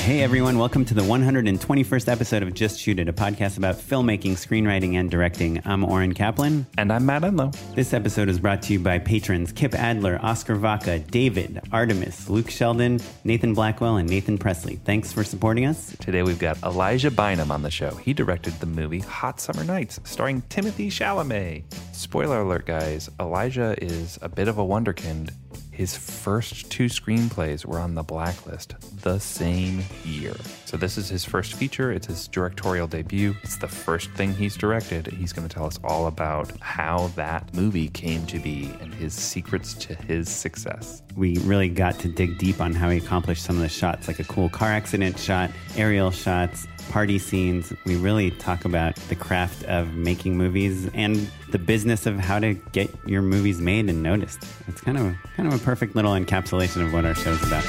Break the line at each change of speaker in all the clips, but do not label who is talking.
Hey everyone, welcome to the 121st episode of Just Shoot It, a podcast about filmmaking, screenwriting, and directing. I'm Oren Kaplan.
And I'm Matt Enlow.
This episode is brought to you by patrons Kip Adler, Oscar Vaca, David, Artemis, Luke Sheldon, Nathan Blackwell, and Nathan Presley. Thanks for supporting us.
Today we've got Elijah Bynum on the show. He directed the movie Hot Summer Nights, starring Timothée Chalamet. Spoiler alert, guys Elijah is a bit of a wonderkind. His first two screenplays were on the blacklist the same year. So, this is his first feature. It's his directorial debut. It's the first thing he's directed. He's going to tell us all about how that movie came to be and his secrets to his success.
We really got to dig deep on how he accomplished some of the shots, like a cool car accident shot, aerial shots, party scenes. We really talk about the craft of making movies and the business of how to get your movies made and noticed. It's kind of kind of a perfect little encapsulation of what our show's about.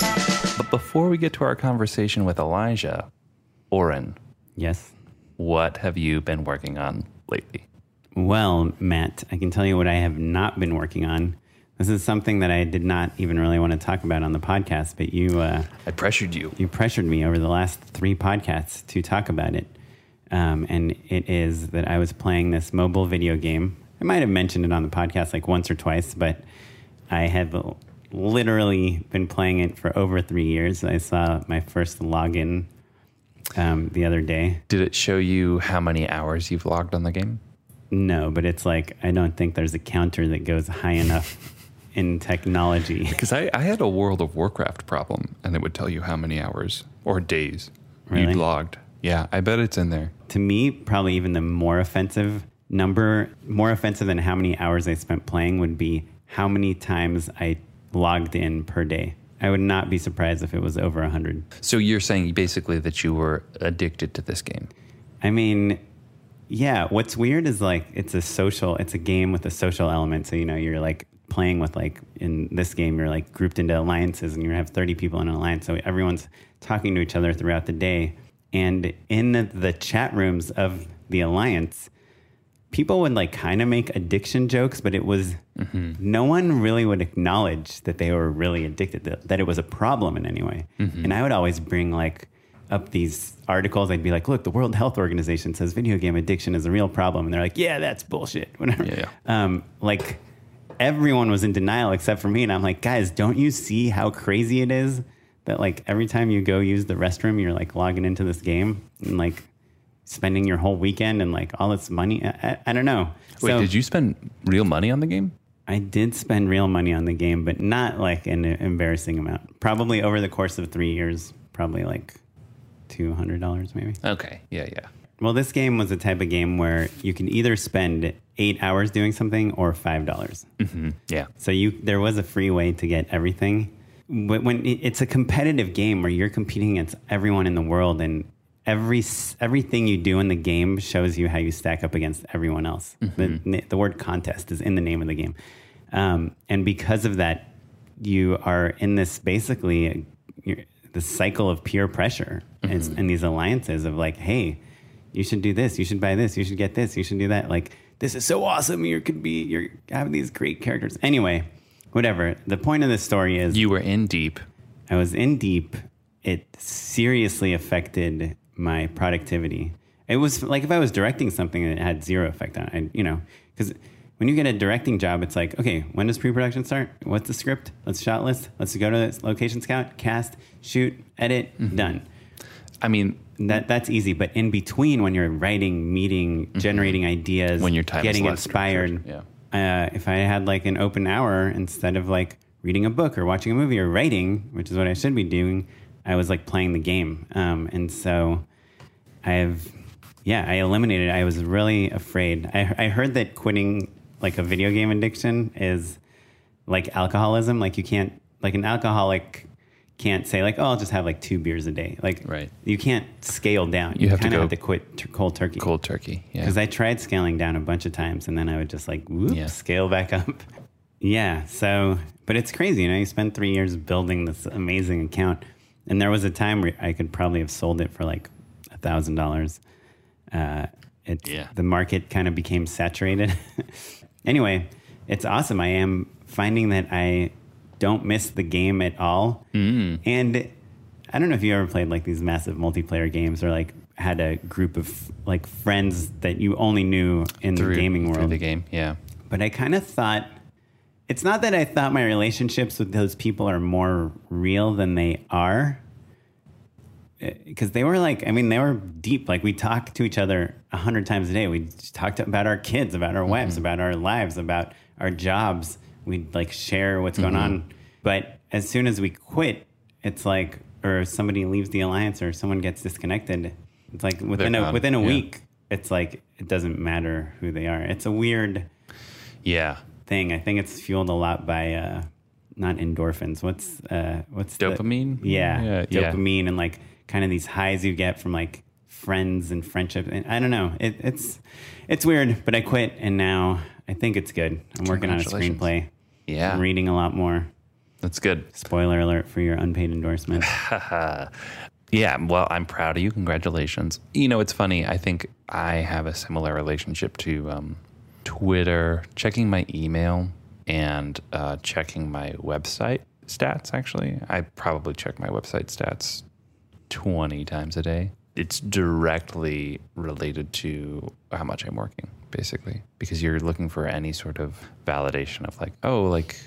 But before we get to our conversation with Elijah, Oren,
Yes.
what have you been working on lately?
Well, Matt, I can tell you what I have not been working on. This is something that I did not even really want to talk about on the podcast, but you uh,
I pressured you.
you pressured me over the last three podcasts to talk about it. Um, and it is that I was playing this mobile video game. I might have mentioned it on the podcast like once or twice, but I have literally been playing it for over three years. I saw my first login um, the other day.
Did it show you how many hours you've logged on the game?
No, but it's like I don't think there's a counter that goes high enough in technology.
Because I, I had a World of Warcraft problem, and it would tell you how many hours or days
Really?
you'd logged. Yeah, I bet it's in there.
to me, probably even the more offensive number, more offensive than how many hours I spent playing would be how many times I logged in per day. I would not be surprised if it was over 100.
So you're saying basically that you were addicted to this game.
I mean, yeah, what's weird is like it's a social, it's a game with a social element. So, you know, you're like playing with like in this game, you're like grouped into alliances and you have 30 people in an alliance. So everyone's talking to each other throughout the day. And in the, the chat rooms of the alliance, people would like kind of make addiction jokes, but it was no one really would acknowledge that they were really addicted, that, that it was a problem in any way. And I would always bring like up these articles. I'd be like, look, the World Health Organization says video game addiction is a real problem. And they're like, yeah, that's bullshit. Whatever.
Yeah,
Um, like everyone was in denial except for me. And I'm like, guys, don't you see how crazy it is that like every time you go use the restroom, you're like logging into this game and like spending your whole weekend and like all this money. I, I, I don't know.
Wait,
So-
did you spend real money on the game?
I did spend real money on the game, but not like an embarrassing amount. Probably over the course of three years, probably like two hundred dollars, maybe.
Okay, yeah, yeah.
Well, this game was a type of game where you can either spend eight hours doing something or five dollars. Mm-hmm.
Yeah.
So you there was a free way to get everything. When when it's a competitive game where you're competing against everyone in the world, and every everything you do in the game shows you how you stack up against everyone else. Mm-hmm. The, the word contest is in the name of the game, um, and because of that, you are in this basically you're, the cycle of peer pressure and, mm-hmm. and these alliances of like, hey, you should do this, you should buy this, you should get this, you should do that. Like this is so awesome. You could be, you're having these great characters. Anyway, whatever. The point of the story is
You were in deep.
I was in deep. It seriously affected my productivity. It was like if I was directing something and it had zero effect on it. I, you know, because when you get a directing job, it's like, okay, when does pre-production start? What's the script? Let's shot list. Let's go to this location scout, cast, shoot, edit,
Mm-hmm.
done.
I mean,
That that's easy. But in between, when you're writing, meeting, generating ideas,
Mm-hmm. When your time
getting inspired,
structured,
uh, if I had like an open hour instead of like reading a book or watching a movie or writing, which is what I should be doing, I was like playing the game. Um, and so I've, yeah, I eliminated. it. I was really afraid. I, I heard that quitting like a video game addiction is like alcoholism. Like you can't, like an alcoholic can't say like, oh, I'll just have like two beers a day. Like,
Right.
you can't scale down.
You have to
kind of
go
have to quit t- cold turkey.
cold turkey. Yeah.
Because I tried scaling down a bunch of times and then I would just like, whoop,
Yeah.
scale back up. yeah. So, but it's crazy. You know, you spend three years building this amazing account. And there was a time where I could probably have sold it for like a thousand dollars. Uh, it,
Yeah.
The market kind of became saturated. anyway, it's awesome. I am finding that I don't miss the game at all.
Mm.
And I don't know if you ever played like these massive multiplayer games or like had a group of like friends that you only knew in
through,
the gaming
through
world.
the game. Yeah.
But I kind of thought it's not that I thought my relationships with those people are more real than they are. Because they were like, I mean, they were deep. Like we talked to each other a hundred times a day. We talked about our kids, about our wives, about our lives, about our jobs. We'd like share what's going on. But as soon as we quit, it's like, or somebody leaves the alliance or someone gets disconnected. It's like within a
gone.
within a
Yeah.
week, it's like it doesn't matter who they are. It's a weird
Yeah.
thing. I think it's fueled a lot by uh, not endorphins. What's uh, what's
Dopamine?
yeah,
Yeah, yeah.
dopamine and like kind of these highs you get from like friends and friendship. And I don't know. It, it's it's weird, but I quit and now I think it's good. I'm working on a screenplay.
Yeah.
I'm reading a lot more.
That's good.
Spoiler alert for your unpaid endorsement.
Yeah, well, I'm proud of you. Congratulations. You know, it's funny. I think I have a similar relationship to um, Twitter, checking my email and uh, checking my website stats, actually. I probably check my website stats 20 times a day. It's directly related to how much I'm working, basically, because you're looking for any sort of validation of like, oh, like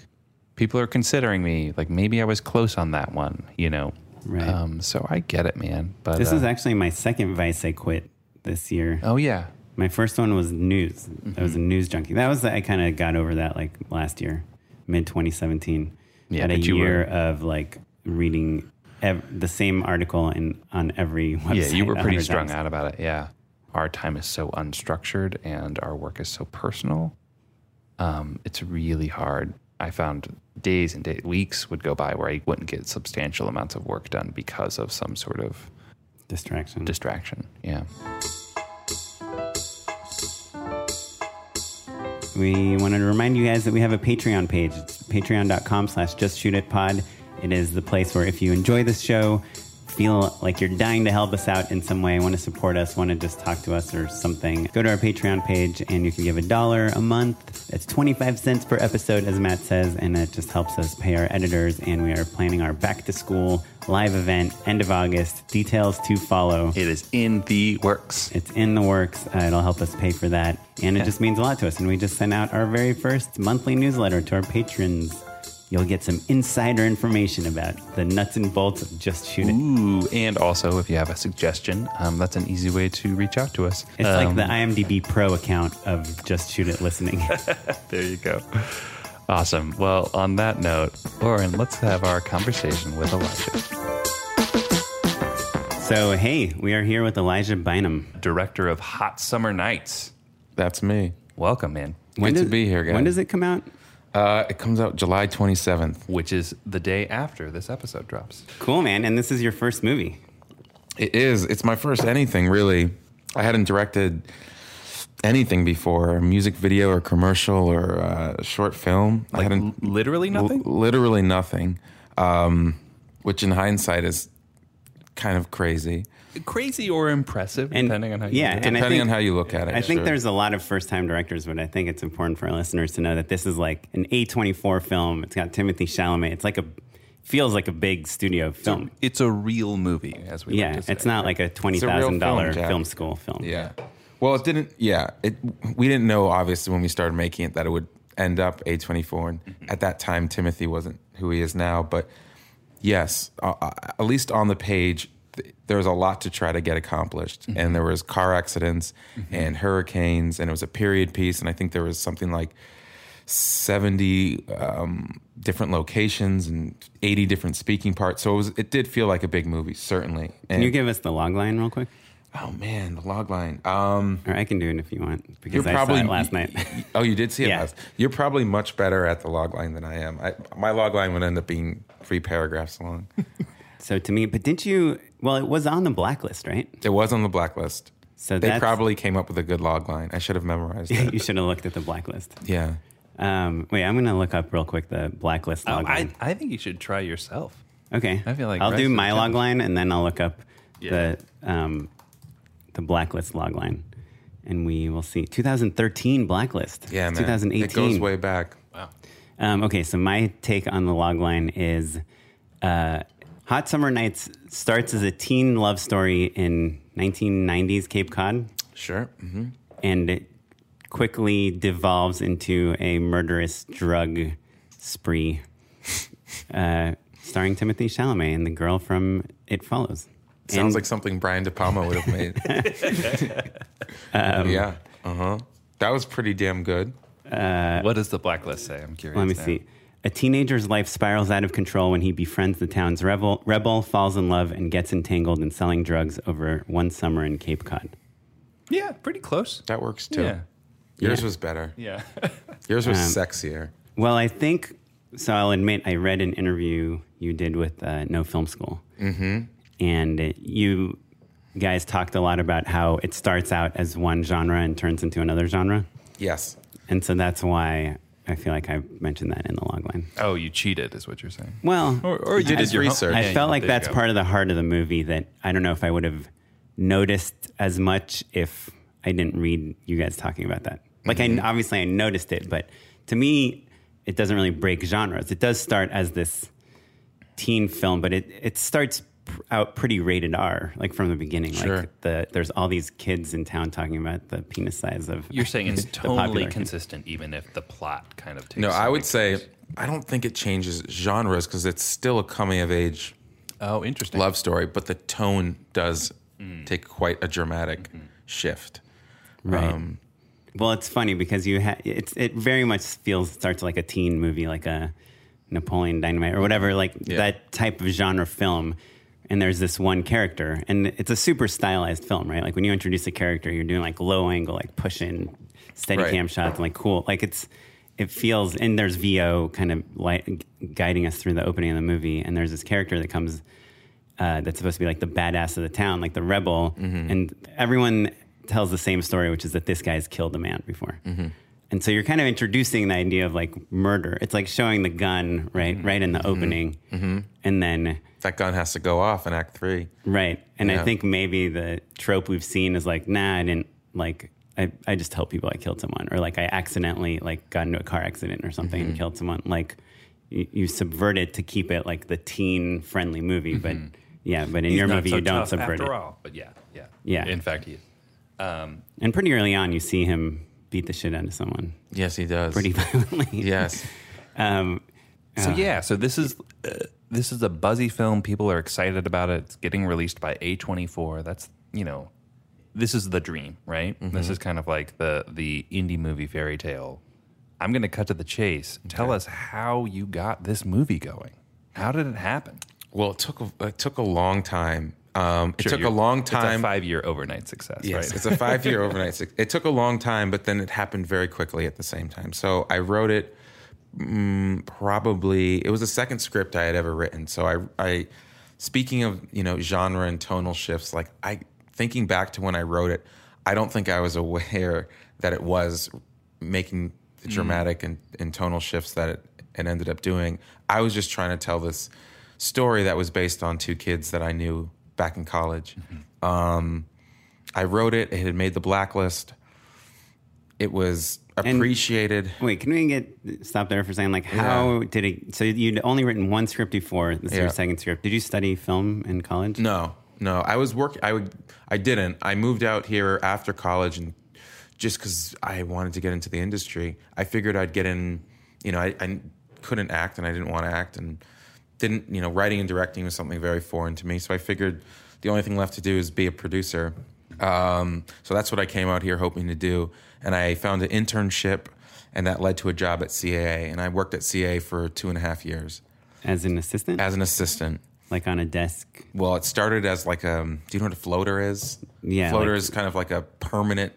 people are considering me. Like maybe I was close on that one, you know?
Right.
Um, so I get it, man. But
this
uh,
is actually my second vice I quit this year.
oh yeah,
My first one was news. I
Mm-hmm.
was a news junkie. That was I kind of got over that like last year, mid 2017.
Yeah,
had a year
were-
of like reading ev- the same article in on every website.
yeah. You were pretty strung out about it. Yeah, our time is so unstructured and our work is so personal. Um, it's really hard. I found days and days, weeks would go by where I wouldn't get substantial amounts of work done because of some sort of
Distraction.
distraction. Yeah.
we wanted to remind you guys that we have a Patreon page. It's patreon.com slash just shoot it is the place where if you enjoy this show, feel like you're dying to help us out in some way, want to support us, want to just talk to us or something, go to our Patreon page and you can give a dollar a month. It's 25 cents per episode, as Matt says, and it just helps us pay our editors. And we are planning our back to school live event end of August. Details to follow.
It is in the works.
It's in the works. Uh, it'll help us pay for that. And it just means a lot to us. And we just sent out our very first monthly newsletter to our patrons. You'll get some insider information about the nuts and bolts of Just Shoot It.
Ooh, and also if you have a suggestion, um, that's an easy way to reach out to us.
It's like
Um,
the IMDb Pro account of Just Shoot It listening.
There you go. Awesome. Well, on that note, Oren, let's have our conversation with Elijah,
so, hey, we are here with Elijah Bynum.
director of Hot Summer Nights.
That's me.
Welcome, man.
Good to be here, guys.
When does it come out?
Uh, it comes out July 27th.
Which is the day after this episode drops.
Cool, man. And this is your first movie.
It is. It's my first anything, really. I hadn't directed anything before a music video or commercial or uh, short film. I
Like
hadn't.
l- literally nothing?
L- literally nothing. Um, which in hindsight is kind of crazy.
Crazy or impressive,
And-
depending on how you
yeah,
do
and
Depending
think-
on how you look at it.
I think
sure.
there's a lot of first time directors, but I think it's important for our listeners to know that this is like an A24 film. It's got Timothée Chalamet. It's like a feels like a big studio film.
It's a real movie, as we
yeah,
like
it's not like a twenty thousand dollar
film,
film school film.
Yeah. Well, it didn't. Yeah, it. We didn't know obviously when we started making it that it would end up A twenty four, and at that time Timothée wasn't who he is now. But yes, uh, uh, at least on the page, th- there was a lot to try to get accomplished, and there was car accidents and hurricanes, and it was a period piece, and I think there was something like. 70 um, different locations and 80 different speaking parts. So it, was, it did feel like a big movie, certainly.
Can you give us the log line real quick?
Oh man, the log line. Um,
Or I can do it if you want because
you're
I
probably
saw it last night.
Oh, you did see it
Yeah.
last. You're probably much better at the log line than I am. I, my log line would end up being three paragraphs long.
so to me, but didn't you? Well, it was on the blacklist, right?
it was on the blacklist.
So
They
that's-
probably came up with a good log line. I should have memorized
it.
you
should have looked at the blacklist.
yeah.
Um, wait, I'm going to look up real quick the blacklist
Oh,
log
I,
line.
I think you should try yourself.
Okay.
I feel like
I'll do my log line and then I'll look up
Yeah.
the um, the blacklist log line, and we will see. 2013 blacklist.
Yeah,
It's
man.
2018.
It goes way back.
Wow.
Um, okay, so my take on the log line is uh, Hot Summer Nights starts as a teen love story in 1990s Cape Cod,
Sure. hmm
and it quickly devolves into a murderous drug spree, uh, starring Timothée Chalamet and the girl from It Follows.
Sounds
And-
like something Brian De Palma would have made.
Um,
yeah. Uh huh. That was pretty damn good.
what does the blacklist say? I'm curious.
Let me
now.
see. A teenager's life spirals out of control when he befriends the town's rebel, rebel, falls in love, and gets entangled in selling drugs over one summer in Cape Cod.
Yeah, pretty close.
That works too.
Yeah.
Yours
Yeah.
was better.
Yeah.
Yours was
Um,
sexier.
Well, I think so. I'll admit, I read an interview you did with uh, No Film School, mm-hmm. and uh, you guys talked a lot about how it starts out as one genre and turns into another genre,
Yes.
and so that's why I feel like I mentioned that in the log line.
oh, you cheated, is what you're saying.
Well,
Or, or you
did
did
his
your
research.
I
Yeah,
felt
yeah,
like that's
go.
part of the heart of the movie that I don't know if I would have noticed as much if I didn't read you guys talking about that. Like
Mm-hmm.
I obviously I noticed it, but to me it doesn't really break genres. It does start as this teen film, but it it starts pr- out pretty rated R like from the beginning.
Sure.
Like the there's all these kids in town talking about the penis size of
You're saying it's
the popular
totally
kid.
consistent, even if the plot kind of takes.
No, I would say
steps.
I don't think it changes genres because it's still a coming of age
Oh, interesting.
love story, but the tone does take quite a dramatic shift.
Right.
Um,
Well, it's funny because you ha- it's it very much feels starts like a teen movie, like a Napoleon Dynamite or whatever, like
Yeah.
that type of genre film. And there's this one character, and it's a super stylized film, right? Like when you introduce a character, you're doing like low angle, like pushing steady
Right.
cam shots, and like cool, like it's it feels. And there's VO kind of light, guiding us through the opening of the movie, and there's this character that comes uh, that's supposed to be like the badass of the town, like the rebel, and everyone tells the same story, which is that this guy's killed a man before. And so you're kind of introducing the idea of like murder. It's like showing the gun right, mm-hmm. right in the mm-hmm. opening, mm-hmm. and then
that gun has to go off in Act Three.
right. And I think maybe the trope we've seen is like, nah, I didn't like. I, I just tell people I killed someone, or like I accidentally like got into a car accident or something and killed someone. Like you, you subvert it to keep it like the teen friendly movie, but yeah, but in
He's
your movie
so
you don't subvert
after
it.
all. But yeah, yeah,
Yeah.
In fact, he is.
Um, and pretty early on, you see him beat the shit out of someone
Yes, he does.
pretty violently.
Yes.
Um,
So yeah, so this is uh, this is a buzzy film. People are excited about it. It's getting released by A24. That's you know, this is the dream, right? This is kind of like the the indie movie fairy tale. I'm going to cut to the chase. Tell us how you got this movie going. How did it happen?
Well, it took a, it took a long time. Um, it took a long
It's
time.
a five year overnight success,
Yes,
right?
it's a five year overnight. suc- It took a long time, but then it happened very quickly at the same time. So I wrote it mm, probably, it was the second script I had ever written. So I, I, speaking of, you know, genre and tonal shifts, like I, thinking back to when I wrote it, I don't think I was aware that it was making the dramatic and, and tonal shifts that it, it ended up doing. I was just trying to tell this story that was based on two kids that I knew back in college. Um, I wrote it. It had made the blacklist. It was appreciated.
Wait, can we get stop there for a second? Like, how
Yeah.
did it? So you'd only written one script before. This is your second script. Did you study film in college?
No, no. I was working. I would. I didn't. I moved out here after college, and just because I wanted to get into the industry, I figured I'd get in. You know, I, I couldn't act, and I didn't want to act, and didn't. You know, writing and directing was something very foreign to me. So I figured the only thing left to do is be a producer. Um, so that's what I came out here hoping to do, and I found an internship, and that led to a job at CAA, and I worked at CAA for two and a half years
As an assistant,
as an assistant.
like on a desk.
Well, it started as like a. Do you know what a floater is?
Yeah,
floater
like-
is kind of like a permanent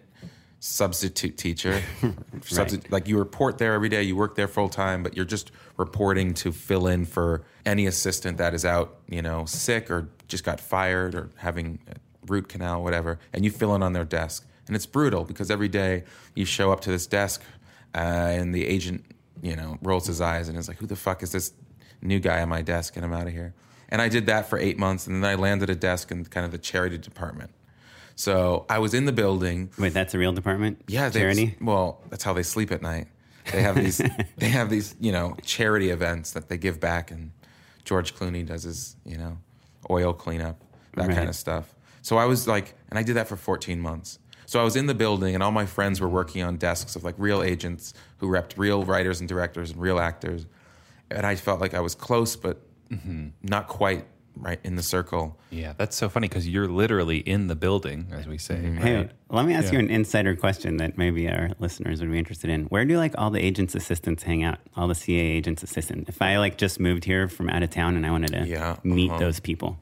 substitute teacher. Substi- Like you report there every day, you work there full time, but you're just reporting to fill in for any assistant that is out, you know, sick or just got fired or having a root canal, whatever, and you fill in on their desk. And it's brutal because every day you show up to this desk uh, and the agent, you know, rolls his eyes and is like, "Who the fuck is this new guy on my desk? Get him out of here." And I did that for eight months, and then I landed a desk in kind of the charity department. So I was in the building.
Wait, that's a real department.
Yeah, they,
charity.
Well, that's how they sleep at night. They have these. they have these, you know, charity events that they give back, and George Clooney does his, you know, oil cleanup, that
Right.
kind of stuff. So I was like, and I did that for 14 months. So I was in the building, and all my friends were working on desks of like real agents who repped real writers and directors and real actors, and I felt like I was close, but mm-hmm, not quite right in the circle.
Yeah, that's so funny because you're literally in the building, as we say.
Hey,
right?
let me ask
Yeah.
you an insider question that maybe our listeners would be interested in. Where do like all the agents' assistants hang out? All the CA agents' assistant. If I like just moved here from out of town and I wanted to
Yeah,
meet
uh-huh.
those people,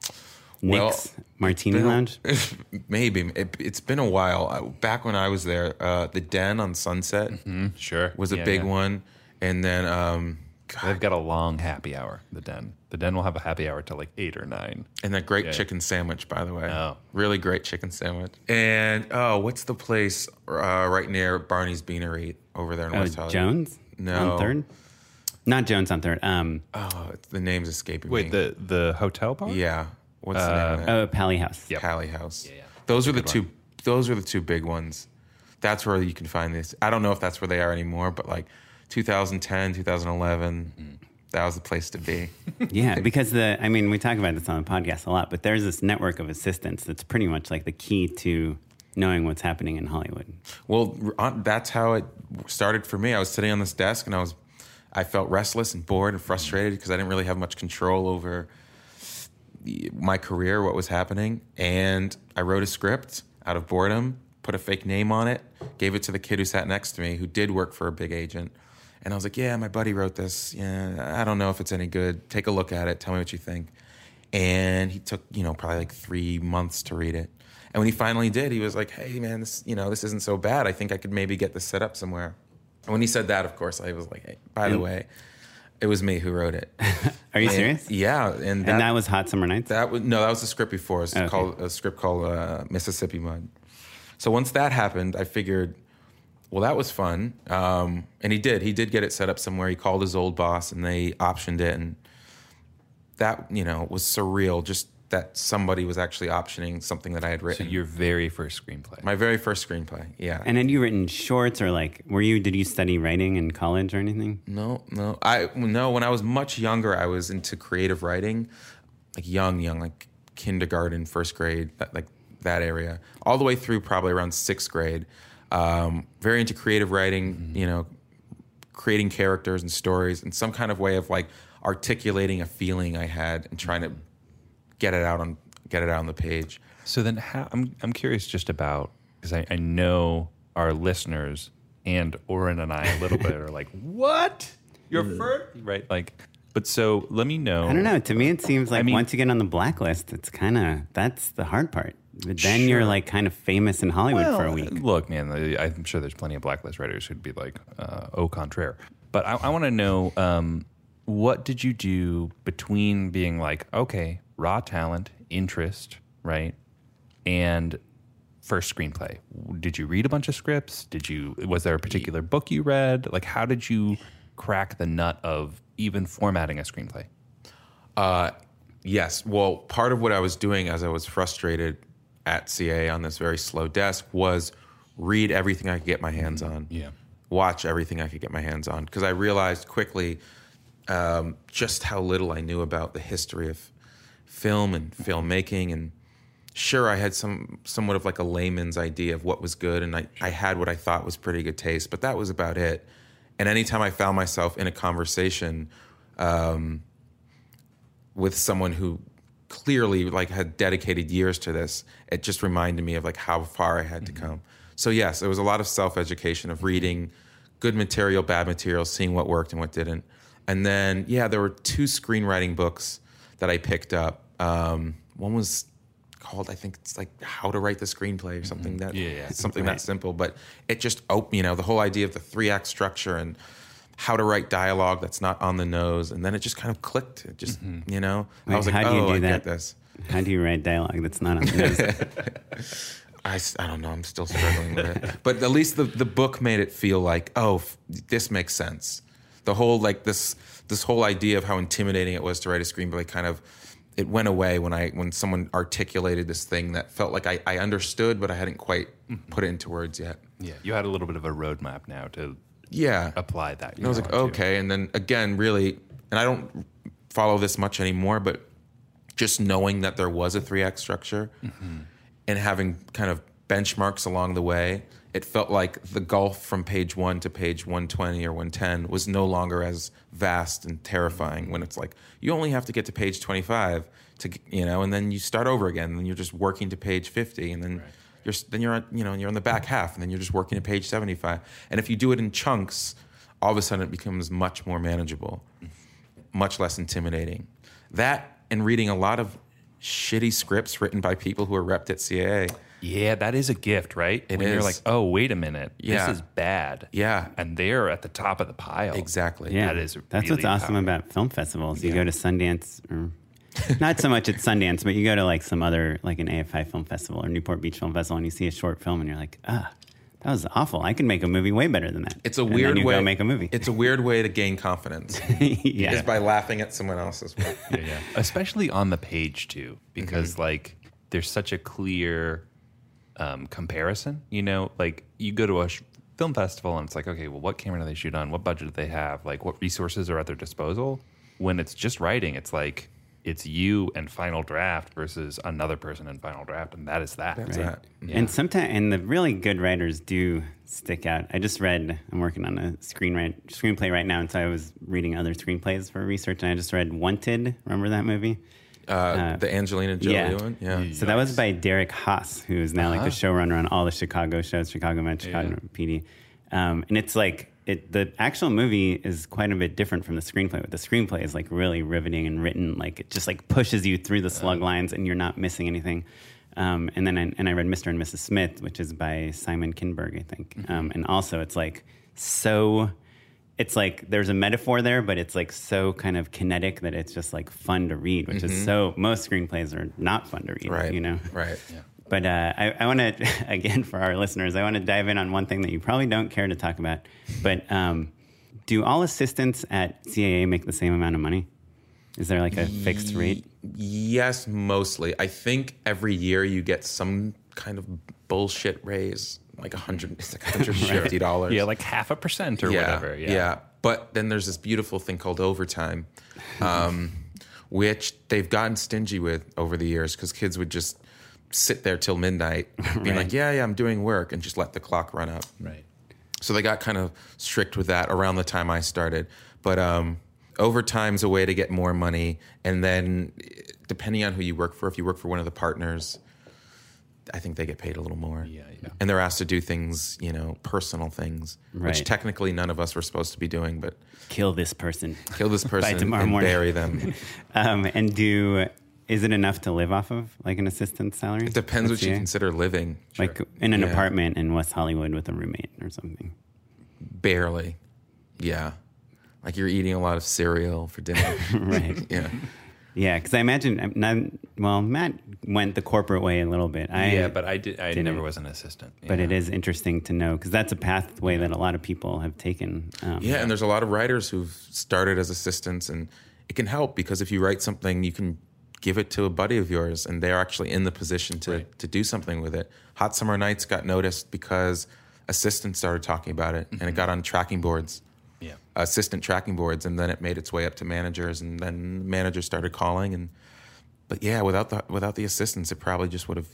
Well,
Nic's Martini
been
Lounge.
Maybe it, it's been a while. Back when I was there, uh, the Den on Sunset
Sure.
was a
Yeah,
big
yeah.
one, and then um,
They've got a long happy hour, the Den. The Den will have a happy hour till like eight or nine.
and that great
Yeah.
chicken sandwich, by the way.
Oh.
really great chicken sandwich. And oh, what's the place uh, right near Barney's Beanery over there in
Oh,
West Hollywood?
Jones
No.
on third. Not Jones on third. Um,
Oh, it's, the name's escaping
Wait,
me.
Wait, the the hotel bar?
yeah. What's the name
oh, Palihouse.
Yep.
Palihouse. Yeah. Those are the two. Those are the two big ones. That's where you can find this. I don't know if that's where they are anymore, but like 2010, 2011, that was the place to be.
Yeah, because the I mean, we talk about this on the podcast a lot, but there's this network of assistants that's pretty much like the key to knowing what's happening in Hollywood.
Well, uh, that's how it started for me. I was sitting on this desk and I was, I felt restless and bored and frustrated because I didn't really have much control over my career, what was happening. And I wrote a script out of boredom, put a fake name on it, gave it to the kid who sat next to me who did work for a big agent. And I was like, yeah, my buddy wrote this. Yeah, I don't know if it's any good. Take a look at it. Tell me what you think. And he took, you know, probably like three months to read it. And when he finally did, he was like, hey, man, this, you know, this isn't so bad. I think I could maybe get this set up somewhere. And when he said that, of course, I was like, hey, by the way, it was me who wrote it.
Are you
And-
serious?
Yeah. And that,
and that was Hot Summer Nights.
that was no, that was a script before. It's
Okay.
called a script called uh, Mississippi Mud. So once that happened, I figured, well, that was fun. Um, and he did. He did get it set up somewhere. He called his old boss, and they optioned it, and that you know was surreal. Just that somebody was actually optioning something that I had
So
written.
your very first screenplay.
My very first screenplay. Yeah.
and had you written shorts or like were you did you study writing in college or anything?
No, no. I no. When I was much younger, I was into creative writing, like young, young, like kindergarten, first grade, that, like that area, all the way through probably around sixth grade. Um, very into creative writing. You know, creating characters and stories, and some kind of way of like articulating a feeling I had and trying to get it out on get it out on the page.
So then, how, I'm I'm curious just about because I, I know our listeners and Oren and I a little bit are like, what? Your first, right? Like, but so let me know.
I don't know. To me, it seems like
I mean-
once you get on the blacklist, it's kind of that's the hard part. But then you're like kind of famous in Hollywood for a week.
Look, man, I- I'm sure there's plenty of blacklist writers who'd be like, uh, au contraire. But I, I want to know um, what did you do between being like, okay, raw talent, interest, right, and first screenplay? Did you read a bunch of scripts? Did you? Was there a particular book you read? Like, how did you crack the nut of even formatting a screenplay?
Uh, yes. Well, part of what I was doing as I was frustrated at CA on this very slow desk was read everything I could get my hands on.
Yeah.
Watch everything I could get my hands on because I realized quickly um, just how little I knew about the history of film and filmmaking and sure I had some somewhat of like a layman's idea of what was good and I, I had what I thought was pretty good taste, but that was about it. And anytime I found myself in a conversation um, with someone who clearly like had dedicated years to this, it just reminded me of like how far I had to come. So yes, it was a lot of self-education of reading good material, bad material, seeing what worked and what didn't. And then yeah, there were two screenwriting books that I picked up. Um, one was called I think it's like How to Write the Screenplay or something that
Yeah, yeah.
something that simple. But it just op- you know the whole idea of the three act structure and how to write dialogue that's not on the nose, and then it just kind of clicked. It just mm-hmm. you know I
Wait,
was like,
how do you
oh,
do
I
that?
get this.
How do you write dialogue that's not on the nose?
I don't know. I'm still struggling with it. But at least the, the book made it feel like, oh, f- this makes sense. The whole like this this whole idea of how intimidating it was to write a screenplay kind of it went away when I when someone articulated this thing that felt like I, I understood, but I hadn't quite mm-hmm. put it into words yet.
Yeah. You had a little bit of a roadmap now to
Yeah.
apply that.
And I was like,
knowledge to.
okay. And then again, really, and I don't follow this much anymore, but just knowing that there was a three act structure mm-hmm. and having kind of benchmarks along the way, it felt like the gulf from page one to page 120 or 110 was no longer as vast and terrifying when it's like you only have to get to page 25 to, you know, and then you start over again and you're just working to page 50 and then you're, then you're, on, you know, you're on the back half and then you're just working to page 75. And if you do it in chunks, all of a sudden it becomes much more manageable much less intimidating. That and reading a lot of shitty scripts written by people who are repped at CAA.
Yeah, that is a gift, right?
It
when you're like, oh, wait a minute,
Yeah.
this is bad.
Yeah.
and they're at the top of the pile.
Exactly.
Yeah,
That is
that's
really
what's awesome
powerful.
about film festivals. You go to Sundance, or not so much at Sundance, but you go to like some other, like an AFI film festival or Newport Beach Film Festival, and you see a short film, and you're like, ah, that was awful. I can make a movie way better than that.
It's a
And
weird
then you
way
to make a movie.
It's a weird way to gain confidence.
yeah.
Is by laughing at someone else's work.
yeah, yeah. Especially on the page too, because
Mm-hmm.
like there's such a clear um, comparison. You know, like you go to a sh- film festival and it's like, okay, well, what camera do they shoot on? What budget do they have? Like, what resources are at their disposal? When it's just writing, it's like it's you and Final Draft versus another person in Final Draft, and that is that.
That's that.
And sometimes, and the really good writers do stick out. I just read. I'm working on a screenwrite screenplay right now, and so I was reading other screenplays for research. And I just read Wanted. Remember that movie?
Uh, the Angelina Jolie
yeah.
one? Yeah.
So that was by Derek Haas, who is now like
Uh-huh.
the showrunner on all the Chicago shows, Chicago Med, Chicago PD. Um, and it's like it, the actual movie is quite a bit different from the screenplay. But the screenplay is like really riveting and written like it just like pushes you through the slug lines, and you're not missing anything. Um, and then I, and I read Mr. and Mrs. Smith, which is by Simon Kinberg, I think. Um, and also it's like so it's like there's a metaphor there, but it's like so kind of kinetic that it's just like fun to read, which is so most screenplays are not fun to read,
Right.
you know?
Right.
But uh, I, I want to, again, for our listeners, I want to dive in on one thing that you probably don't care to talk about. But um, do all assistants at CAA make the same amount of money? Is there like a fixed rate?
Yes, mostly. I think every year you get some kind of bullshit raise, like a hundred, it's like hundred and fifty dollars.
Yeah, like half a percent or whatever. Yeah.
But then there's this beautiful thing called overtime, um, which they've gotten stingy with over the years because kids would just sit there till midnight, being like, "Yeah, yeah, I'm doing work," and just let the clock run up.
Right.
So they got kind of strict with that around the time I started. But um, overtime's a way to get more money, and then depending on who you work for, if you work for one of the partners, I think they get paid a little more.
Yeah, yeah.
And they're asked to do things, you know, personal things, which technically none of us were supposed to be doing. But
Kill this person.
kill this person
tomorrow
and
morning.
bury them.
Um, and do, is it enough to live off of, like an assistant's salary?
It depends
at
what you consider living.
Like in an
Yeah.
apartment in West Hollywood with a roommate or something.
Barely. Yeah. Like you're eating a lot of cereal for dinner.
Right.
yeah.
Yeah, because I imagine, not, well, Matt went the corporate way a little bit. I,
yeah, but I did. I
didn't.
never was an assistant.
but
Yeah.
it is interesting to know because that's a pathway that a lot of people have taken. Um,
Yeah, and there's a lot of writers who've started as assistants, and it can help because if you write something, you can give it to a buddy of yours, and they're actually in the position to to do something with it. Hot Summer Nights got noticed because assistants started talking about it, and it mm-hmm. got on tracking boards
Yeah.
assistant tracking boards, and then it made its way up to managers, and then managers started calling. And but yeah, without the without the assistants, it probably just would have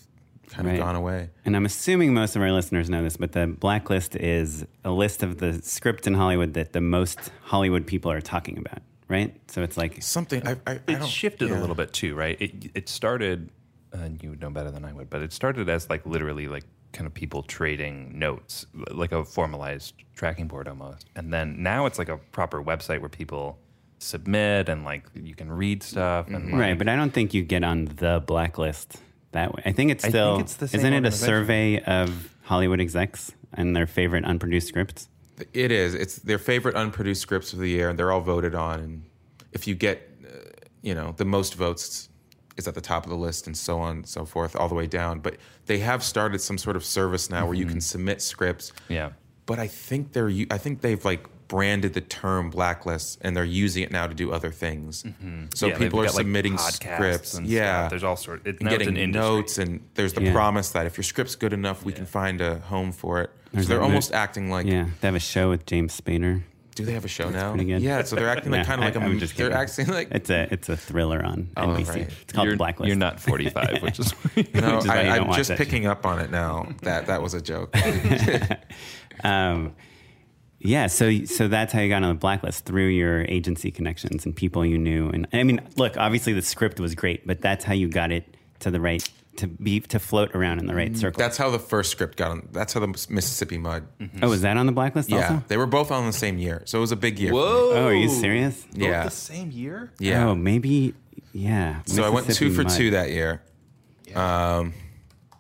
kind
Right.
of gone away.
And I'm assuming most of our listeners know this, but the blacklist is a list of the scripts in Hollywood that the most Hollywood people are talking about, right? So it's like
Something I, I, I
it
don't-
shifted a little bit too, right? It it started, and you would know better than I would, but it started as like literally like kind of people trading notes, like a formalized tracking board almost, and then now it's like a proper website where people submit and like you can read stuff and mm-hmm. like,
right, but I don't think you get on the blacklist that way. I think it's
I think
still
it's the same
isn't it a survey of Hollywood execs and their favorite unproduced scripts?
It is. It's their favorite unproduced scripts of the year, and they're all voted on. And if you get, uh, you know, the most votes is at the top of the list, and so on and so forth, all the way down. But they have started some sort of service now where you
Mm-hmm.
can submit scripts.
yeah.
But I think they're. I think they've like branded the term blacklist, and they're using it now to do other things. So
Mm-hmm. Yeah,
people are
got, like,
submitting
podcasts
scripts.
and
yeah,
stuff. There's all sort- it-
and
now it's
getting
an
notes, and there's the
Yeah.
promise that if your script's good enough, we can find a home for it.
There's
so they're
that mo-
almost acting like.
Yeah, they have a show with James Spader.
Do they have a show now?
pretty good.
Yeah, so they're acting like
Yeah,
kind of like
I-
a.
I'm just
they're
kidding.
acting like.
It's a it's a thriller on
Oh,
NBC.
right.
It's called
you're,
Blacklist.
You're not 45, which is
no,
which is why
I,
you don't
I'm
watch
just
that
picking up on it now. That that was a joke.
Um, yeah, so so that's how you got on the blacklist through your agency connections and people you knew. And I mean, look, obviously the script was great, but that's how you got it to the right to be to float around in the right circle.
That's how the first script got on. That's how the Mississippi Mud.
oh, was that on the blacklist
Yeah,
also?
they were both on the same year, so it was a big year. Whoa!
Oh, are you serious?
Yeah,
the same year?
yeah.
Oh, maybe. Yeah.
so I went two for
Mud.
two that year. Um,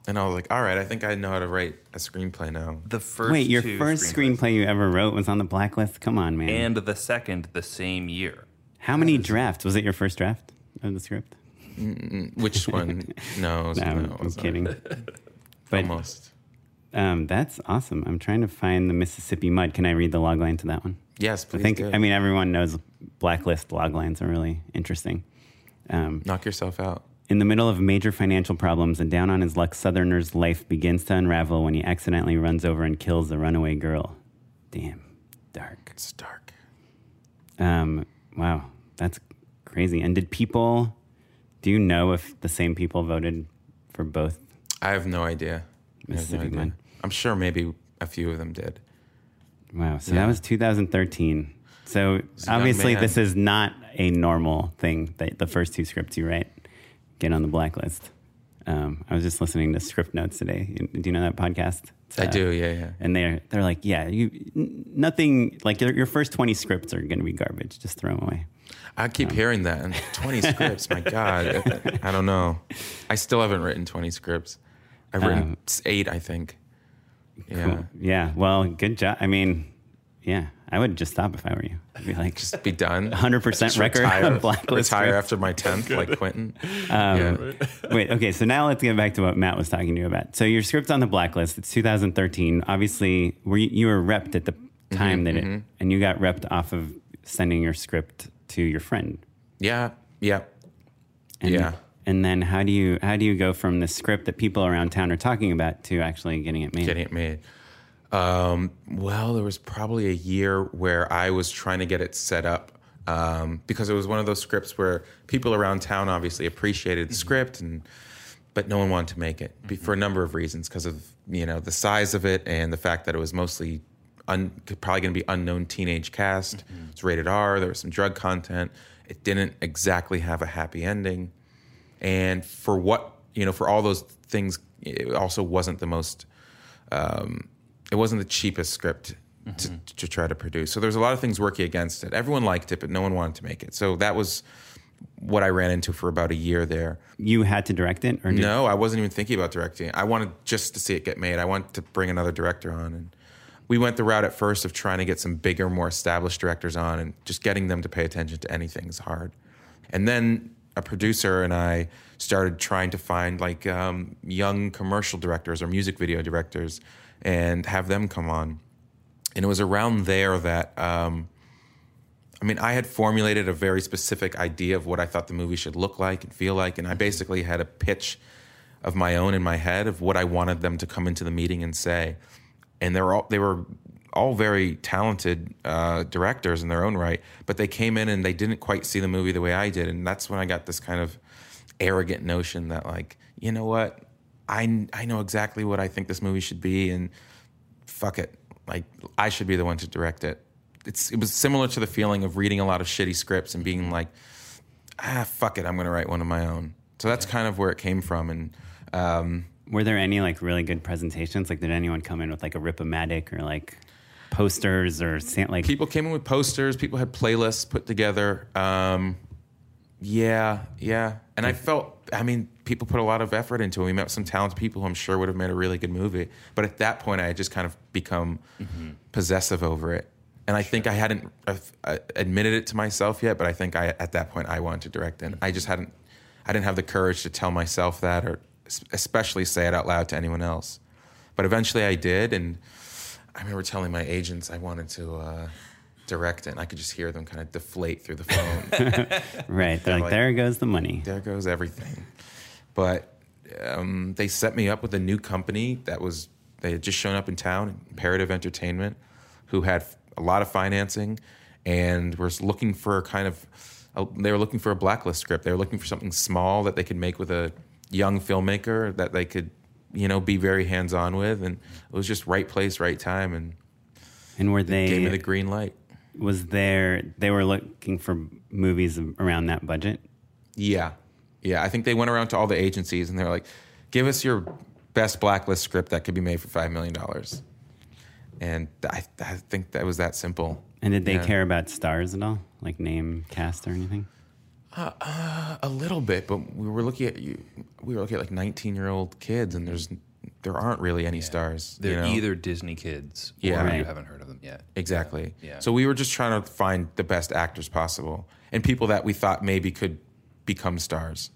and I was like, all right, I think I know how to write a screenplay now.
The first
Wait, your
two
first
screenplays.
screenplay you ever wrote was on the blacklist? Come on, man.
and the second the same year.
how many drafts? Was it your first draft of the script?
Which one? No,
No,
no,
I'm,
it
I'm
was not.
kidding. But
Almost.
um, that's awesome. I'm trying to find the Mississippi Mud. Can I read the log line to that one?
Yes, please.
I
please.
think.
do.
I mean, everyone knows blacklist log lines are really interesting. Um,
knock yourself out.
In the middle of major financial problems, a down on his luck Southerner's life begins to unravel when he accidentally runs over and kills the runaway girl. Damn, dark.
It's dark.
Um, wow, that's crazy. And did people? Do you know if the same people voted for both?
I have no idea. I have no
Mississippi
idea.
Mud.
I'm sure maybe a few of them did.
Wow. So
Yeah.
that was 2013. So
a young
obviously,
man.
this is not a normal thing that the first two scripts you write get on the blacklist. Um, I was just listening to Scriptnotes today. Do you know that podcast? It's,
I
uh,
do, yeah, yeah.
And they're they're like, yeah, you n- nothing like your, your first 20 scripts are going to be garbage. Just throw them away.
I keep hearing that. And 20 scripts, my God. I don't know. I still haven't written 20 scripts. I've written
Um,
eight, I think. Yeah.
Cool. Yeah. Well, good job. I mean, yeah, I would just stop if I were you. I'd be like,
Just be done.
100% record
retire,
on blacklist
retire
scripts.
after my 10th, like Quentin.
Um,
yeah.
Wait, okay, so now let's get back to what Matt was talking to you about. So your script's on the blacklist. It's 2013. Obviously, were you, you were repped at the time that it, and you got repped off of sending your script to your friend.
Yeah. Yeah.
And,
Yeah.
And then how do you how do you go from the script that people around town are talking about to actually getting it made?
getting it made. Um, well, there was probably a year where I was trying to get it set up um, because it was one of those scripts where people around town obviously appreciated the script, and but no one wanted to make it be- for a number of reasons because of you know the size of it and the fact that it was mostly un, probably going to be unknown teenage cast. It's rated R. There was some drug content. It didn't exactly have a happy ending and for what you know for all those things it also wasn't the most um, it wasn't the cheapest script to, to try to produce. So there's a lot of things working against it. Everyone liked it but no one wanted to make it. So that was what i ran into for about a year there.
You had to direct it, or
no i wasn't even thinking about directing i wanted just to see it get made. I wanted to bring another director on and we went the route at first of trying to get some bigger more established directors on and just getting them to pay attention to anything is hard. And then a producer and I started trying to find like um, young commercial directors or music video directors and have them come on. And it was around there that um, I mean, I had formulated a very specific idea of what I thought the movie should look like and feel like, and I basically had a pitch of my own in my head of what I wanted them to come into the meeting and say. And they were all they were all very talented uh, directors in their own right, but they came in and they didn't quite see the movie the way I did, and that's when I got this kind of arrogant notion that like, you know what, I I know exactly what I think this movie should be, and fuck it, like I should be the one to direct it. It's it was similar to the feeling of reading a lot of shitty scripts and being like, ah, fuck it, I'm gonna write one of my own. So that's kind of where it came from, and um,
Were there any like really good presentations? Like, did anyone come in with like a Rip-O-Matic or like posters or like?
people came in with posters. People had playlists put together. Um, yeah, yeah. And I felt, I mean, people put a lot of effort into it. We met some talented people who I'm sure would have made a really good movie. But at that point, I had just kind of become possessive over it. And I think I hadn't uh, uh, admitted it to myself yet, but I think I, at that point, I wanted to direct it. I just hadn't, I didn't have the courage to tell myself that or especially say it out loud to anyone else. But eventually I did. And I remember telling my agents I wanted to uh, direct it, and I could just hear them kind of deflate through the phone.
right. They're like,
like-
there goes the money.
there goes everything. But um, they set me up with a new company that was they had just shown up in town, Imperative Entertainment, who had a lot of financing and was looking for a kind of a, they were looking for a blacklist script. They were looking for something small that they could make with a young filmmaker that they could you know be very hands on with, and it was just right place, right time, and
And were they?
gave me the green light.
Was there? They were looking for movies around that budget.
Yeah. Yeah. I think they went around to all the agencies and they're like, give us your best blacklist script that could be made for $5 million. And I, I think that was that simple.
And did they
Yeah.
care about stars at all? Like name, cast, or anything?
Uh, uh, a little bit, but we were looking at you. We were looking at like 19 year old kids and there's, there aren't really any stars.
They're
know?
either Disney kids or
Yeah.
you haven't heard of them yet.
Exactly.
Yeah.
So we were just trying to find the best actors possible and people that we thought maybe could become stars.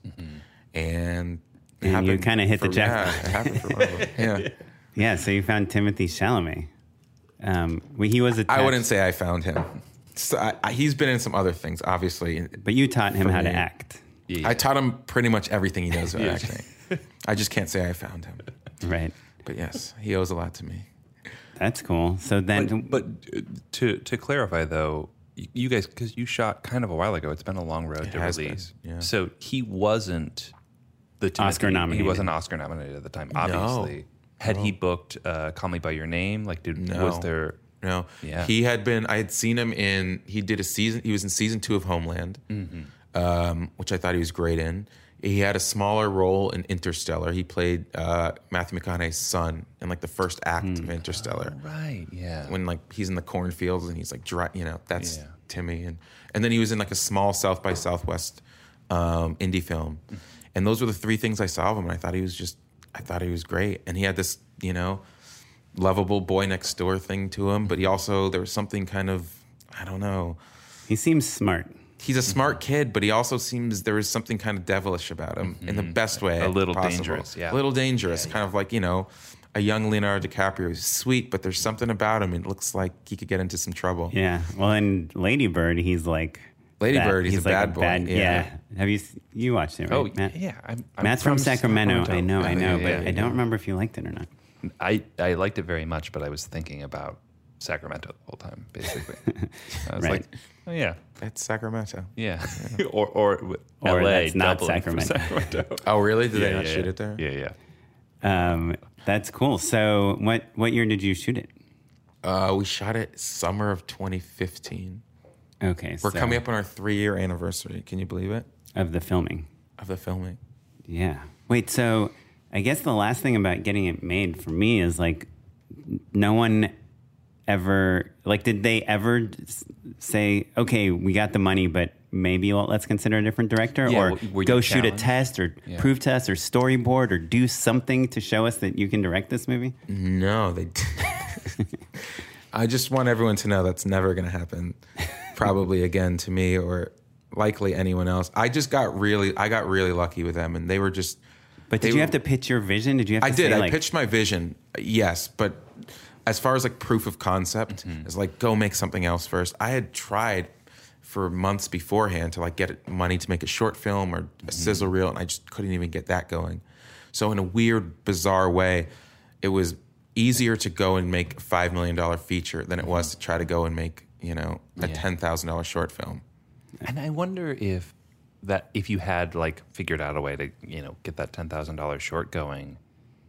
And, it
And you kinda hit the jackpot.
Yeah, it happened for one of them. Yeah.
Yeah. So you found Timothée Chalamet. Um, well, he was attached,
I wouldn't say I found him. So I, I, he's been in some other things, obviously.
but you taught him
for
how to act,
Yeah,
I taught him pretty much everything he knows about acting. I just can't say I found him.
right?
But yes, he owes a lot to me.
That's cool. So then,
But uh, to to clarify though, you guys because you shot kind of a while ago. It's been a long road to
has been,
release.
yeah.
So he wasn't the Timothée-
Oscar nominated.
He wasn't Oscar nominated at the time. Obviously, had he booked uh, "Call Me by Your Name"? Like, did
No.
was there?
No,
Yeah.
he had been. I had seen him in. He did a season. He was in season two of Homeland, um, which I thought he was great in. He had a smaller role in Interstellar. He played uh, Matthew McConaughey's son in like the first act of Interstellar.
Right. Yeah.
when like he's in the cornfields and he's like dry, you know that's
Yeah.
Timmy and and then he was in like a small South by Southwest um, indie film, and those were the three things I saw of him. And I thought he was just I thought he was great, and he had this you know lovable boy next door thing to him, but he also there was something kind of I don't know.
he seems smart.
He's a mm-hmm. smart kid, but he also seems there is something kind of devilish about him in the mm-hmm. best way.
A little
possible.
dangerous, yeah.
A little dangerous, kind of like you know, a young Leonardo DiCaprio. He's sweet, but there's something about him. It looks like he could get into some trouble.
Yeah. Well, in Lady Bird, he's like
Lady
that-
Bird, he's a bad boy,
yeah.
yeah.
Have you you watched it? Right,
Oh
Matt?
yeah. I'm, I'm
Matt's from, Sacramento. I know, I know,
Yeah,
but
yeah,
I don't
yeah.
remember if you liked it or not.
I I liked it very much, but I was thinking about Sacramento the whole time. Basically, I was
Right.
like, oh yeah,
It's Sacramento.
yeah, or or
Or
LA
that's not
for
Sacramento.
Sacramento.
Oh, really? Did
yeah,
they not
yeah,
shoot it there?
Yeah, yeah.
Um, that's cool. So, what what year did you shoot it?
Uh, we shot it summer of 2015.
Okay,
We're
so-
coming up on our three year anniversary. Can you believe it?
of the filming.
Of the filming.
Yeah. Wait. So, I guess the last thing about getting it made for me is like, no one ever like. Did they ever say, "Okay, we got the money, but maybe let- let's consider a different director,"
Yeah,
or go shoot a test, or
Yeah.
proof test, or storyboard, or do something to show us that you can direct this movie?
No, they. I just want everyone to know that's never going to happen. Probably again to me or likely anyone else. I just got really, I got really lucky with them, and they were just.
But did
they
you have to pitch your vision? Did you have to
I did.
say,
I
like,
pitched my vision, yes, but as far as like proof of concept,
Mm-hmm.
it's like go make something else first. I had tried for months beforehand to like get money to make a short film or a sizzle reel, and I just couldn't even get that going. So in a weird, bizarre way, it was easier to go and make a five million dollar feature than it was to try to go and make you know a ten thousand dollar short film.
And I wonder if that if you had like figured out a way to you know get that ten thousand dollars short going,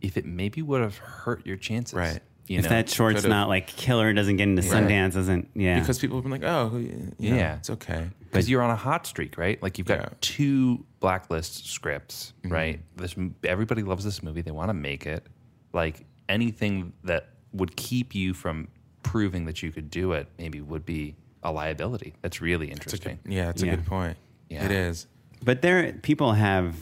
if it maybe would have hurt your chances.
Right.
You
if
know?
that short's
could've-
not like killer, doesn't get into Sundance, doesn't yeah.
Because people have been like, oh, who- you know,
Yeah.
it's okay.
because you're on a hot streak, right? Like you've got
Yeah.
two blacklist scripts,
Mm-hmm.
right? This everybody loves this movie; they want to make it. Like anything that would keep you from proving that you could do it, maybe would be a liability. That's really interesting.
Yeah, it's
Yeah.
a good point.
Yeah.
It is.
But there, people have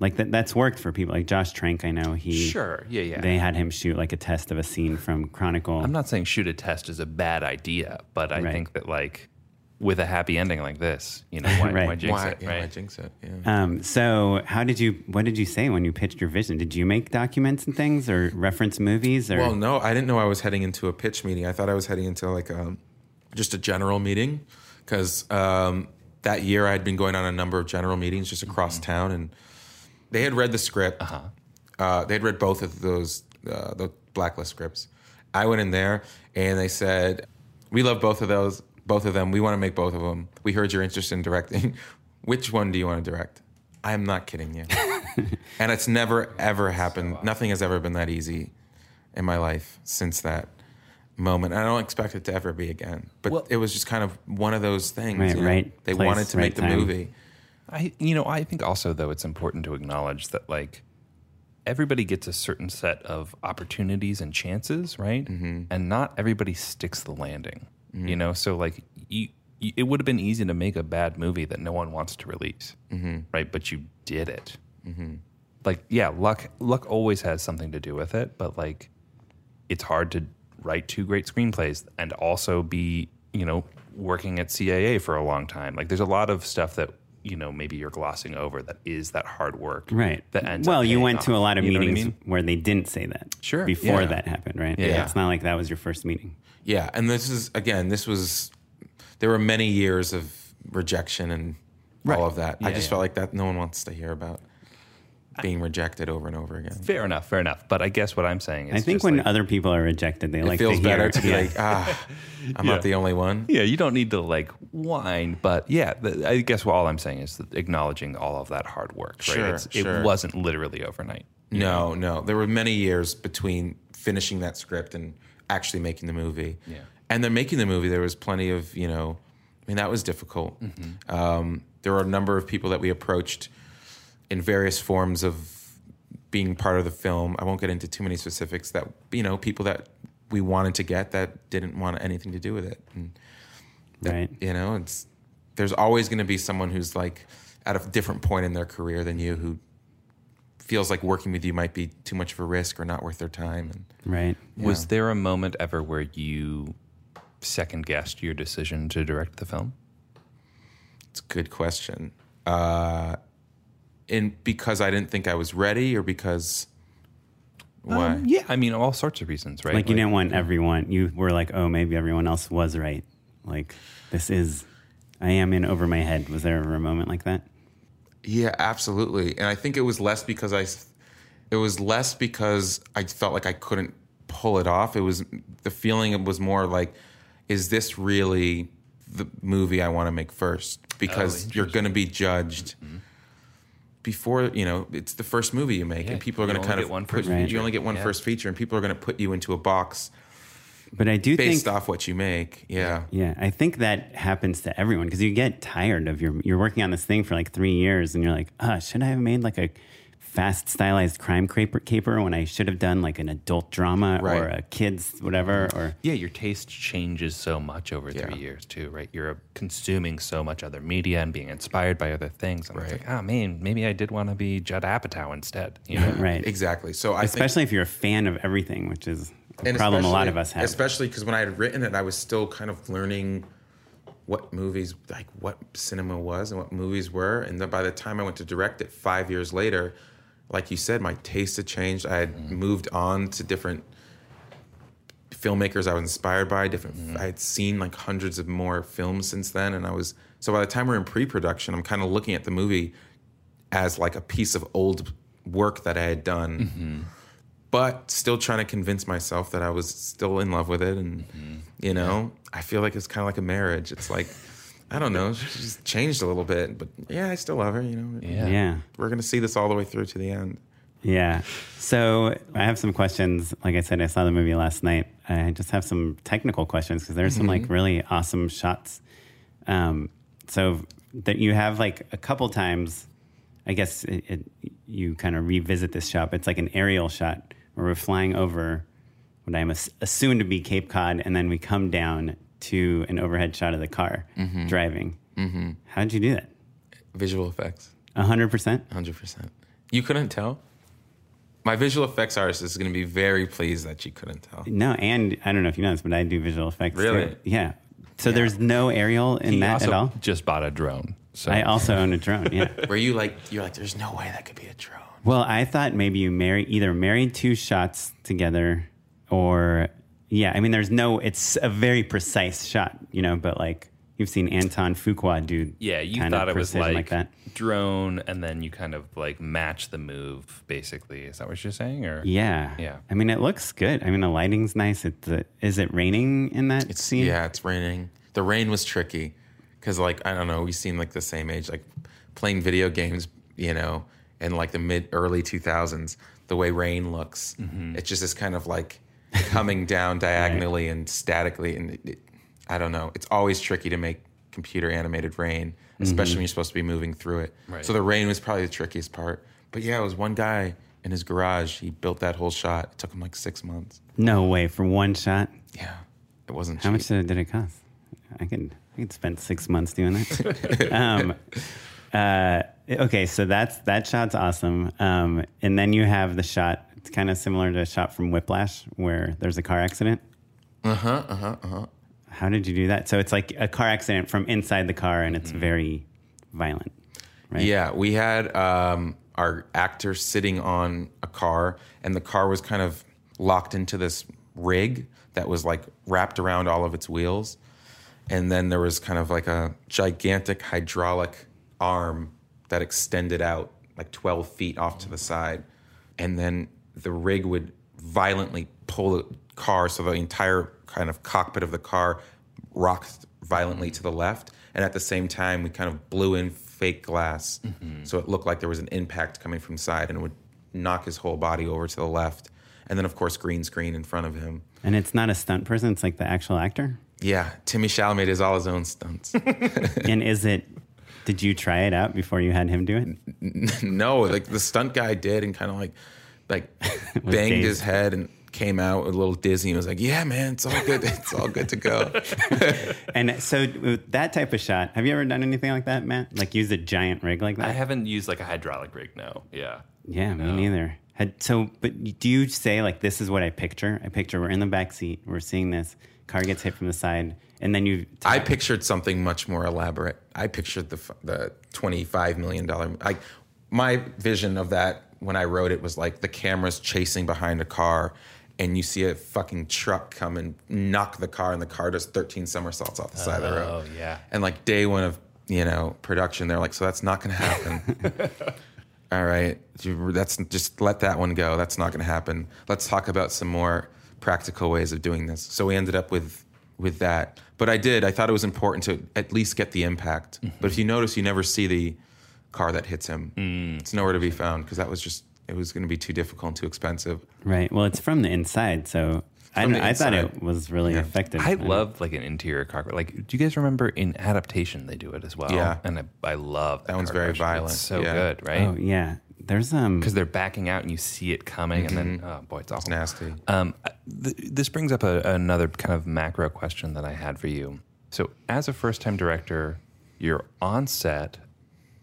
like that. That's worked for people like Josh Trank. I know he.
Sure, yeah, yeah.
They had him shoot like a test of a scene from Chronicle.
I'm not saying shoot a test is a bad idea, but I
Right.
think that like with a happy ending like this, you know, why,
Right.
why jinx
Why,
it,
yeah,
right?
why jinx it? Yeah.
Um, so, how did you? What did you say when you pitched your vision? Did you make documents and things, or reference movies, or
Well, no, I didn't know I was heading into a pitch meeting. I thought I was heading into like a, just a general meeting because um, that year I had been going on a number of general meetings just across town, and they had read the script. Uh-huh. they had read both of those uh, the blacklist scripts. I went in there and they said, "We love both of those, both of them. We want to make both of them. We heard you're interested in directing. Which one do you want to direct?" I am not kidding you. and it's never ever happened. Nothing has ever been that easy in my life since that moment. I don't expect it to ever be again. But
Well-
it was just kind of one of those things.
Right,
you know?
right
They
place,
wanted to
right
make the
time.
movie.
I you know, I think also though it's important to acknowledge that like everybody gets a certain set of opportunities and chances, right?
Mm-hmm.
And not everybody sticks the landing. You know, so like you, you, it would have been easy to make a bad movie that no one wants to release,
Mm-hmm.
right? But you did it. Like, yeah, luck luck always has something to do with it, but like it's hard to write two great screenplays and also be, you know, working at CAA for a long time. Like there's a lot of stuff that, you know, maybe you're glossing over that is that hard work.
right?
That ends
well,
up
you
paying
went to a lot of
You know what I
meetings
mean?
where they didn't say that.
Sure,
Before
yeah.
that happened, right?
Yeah.
It's not like that was your first meeting.
Yeah, and this is again, this was there were many years of rejection and all of that. I just
yeah.
felt like that no one wants to hear about being rejected over and over again.
Fair enough, fair enough. But I guess what I'm saying is
I think
just
when
like,
other people are rejected, they
It
like
feels
to hear.
better to be
Yeah.
like, ah, I'm not the only one.
Yeah, you don't need to like whine, but yeah, the, I guess what all I'm saying is that acknowledging all of that hard work. Right?
Sure,
It's-
sure.
It wasn't literally overnight.
No, no. There were many years between finishing that script and actually making the movie.
Yeah.
And then making the movie, there was plenty of, you know, I mean, that was difficult.
Mm-hmm.
Um, there were a number of people that we approached in various forms of being part of the film. I won't get into too many specifics that, you know, people that we wanted to get that didn't want anything to do with it. And that,
Right.
You know, it's, there's always going to be someone who's like at a different point in their career than you who feels like working with you might be too much of a risk or not worth their time. And
right.
Was there a moment ever where you second guessed your decision to direct the film?
it's a good question. Uh, and because I didn't think I was ready, or because why?
Um, yeah, I mean, all sorts of reasons, right?
Like you didn't want everyone. You were like, oh, maybe everyone else was right. Like this is, I am in over my head. Was there ever a moment like that?
Yeah, absolutely. And I think it was less because I, it was less because I felt like I couldn't pull it off. It was the feeling It was more like, is this really the movie I want to make first? Because you're going to be judged before you know it's the first movie you make,
Yeah,
and people are going to kind
get
of
one
put,
first
you only get one
Yeah.
first feature, and people are going to put you into a box
But I do
based
think,
off what you make. Yeah.
yeah, I think that happens to everyone because you get tired of your. You're working on this thing for like three years, and you're like, ah, should I have made like a fast stylized crime caper, caper when I should have done like an adult drama or a kids whatever or
Yeah, your taste changes so much over
Yeah.
three years too, right? You're uh, consuming so much other media and being inspired by other things. And it's
Right.
like, oh man, maybe I did want to be Judd Apatow instead. You know?
right.
Exactly. So I think
Especially if you're a fan of everything, which is a
and
problem a lot of us have.
Especially because when I had written it, I was still kind of learning what movies, like what cinema was and what movies were. And then by the time I went to direct it five years later, like you said, my taste had changed. I had
Mm-hmm.
moved on to different filmmakers I was inspired by. Different,
Mm-hmm.
I had seen like hundreds of more films since then, and I was So by the time we're in pre-production, I'm kind of looking at the movie as like a piece of old work that I had done, but still trying to convince myself that I was still in love with it. And you know, I feel like it's kind of like a marriage. It's like I don't know, she's changed a little bit, but yeah, I still love her. You know,
Yeah.
Yeah.
we're gonna see this all the way through to the end.
Yeah. So I have some questions. Like I said, I saw the movie last night. I just have some technical questions because there's some like really awesome shots. Um, so that you have like a couple times, I guess it, it, you kind of revisit this shot. It's like an aerial shot where we're flying over what I'm assumed to be Cape Cod, and then we come down to an overhead shot of the car driving. Mm-hmm. How did you do that?
Visual effects.
hundred percent.
Hundred percent. You couldn't tell. My visual effects artist is going to be very pleased that you couldn't tell.
No, and I don't know if you know this, but I do visual effects. too.
Really?
Yeah. So there's no aerial in
He
that
also
at all.
just bought a drone. So
I also own a drone. Yeah.
Where you like, you're like, there's no way that could be a drone.
well, I thought maybe you marry either married two shots together, or yeah. I mean, there's no. It's a very precise shot, you know. But like you've seen Antoine Fuqua do.
yeah, you
kind of
thought it was
precision
like,
that.
drone, and then you kind of like match the move. Basically, is that what you're saying? Or
Yeah.
Yeah.
I mean, it looks good. I mean, the lighting's nice. It's the, is it raining in that
It's
scene?
yeah, it's raining. The rain was tricky because like I don't know, we seem like the same age, like playing video games, you know, in like the mid early two thousands. The way rain looks, mm-hmm. it's just this kind of like coming down diagonally and statically, and it, it, I don't know. It's always tricky to make computer animated rain, especially when you're supposed to be moving through it.
Right.
So the rain was probably the trickiest part. But yeah, it was one guy in his garage. He built that whole shot. It took him like six months.
No way for one shot.
Yeah, it wasn't.
How
cheap.
much did it, did it cost? I could I could spend six months doing that. um, uh, okay, so that's that shot's awesome. Um, and then you have the shot. It's kind of similar to a shot from Whiplash where there's a car accident.
Uh huh. Uh huh. Uh huh.
How did you do that? So it's like a car accident from inside the car, and it's very violent, right?
Yeah, we had um, our actor sitting on a car, and the car was kind of locked into this rig that was like wrapped around all of its wheels. And then there was kind of like a gigantic hydraulic arm that extended out like 12 feet off to the side. And then the rig would violently pull the car so the entire kind of cockpit of the car rocked violently to the left. And at the same time, we kind of blew in fake glass. Mm-hmm. So it looked like there was an impact coming from the side and it would knock his whole body over to the left. And then, of course, green screen in front of him.
And it's not a stunt person; it's like the actual actor.
Yeah, Timmy Chalamet does all his own stunts.
and is it? Did you try it out before you had him do it?
no, like the stunt guy did, and kind of like, like banged
dazed.
his head and came out a little dizzy and was like, "Yeah, man, it's all good. It's all good to go."
And so with that type of shot, have you ever done anything like that, Matt? Like use a giant rig like that?
I haven't used like a hydraulic rig. No, yeah.
Yeah, me neither. Had, so, but do you say like this is what I picture? I picture we're in the back seat, we're seeing this car gets hit from the side, and then you.
I pictured something much more elaborate. I pictured the the twenty five million dollar. Like my vision of that when I wrote it was like the camera's chasing behind a car, and you see a fucking truck come and knock the car, and the car does thirteen somersaults off the side of the road.
Oh, yeah.
And like day one of you know production, they're like, so that's not going to happen. All right, that's just let that one go. That's not going to happen. Let's talk about some more practical ways of doing this. So we ended up with with that. But I did. I thought it was important to at least get the impact. Mm-hmm. But if you notice, you never see the car that hits him. It's nowhere to be found because that was just it was going to be too difficult and too expensive.
right. Well, it's from the inside, so I,
From the
I thought it was really
Yeah.
effective.
I
don't-
love like an interior car. Like, do you guys remember in adaptation they do it as well?
Yeah.
and I, I love
That one's
car
very
crash.
violent.
It's so
Yeah.
good, right?
Oh yeah, there's um.
Because they're backing out and you see it coming, and then oh boy, it's awful.
nasty.
Um, th- this brings up a, another kind of macro question that I had for you. So, as a first-time director, you're on set,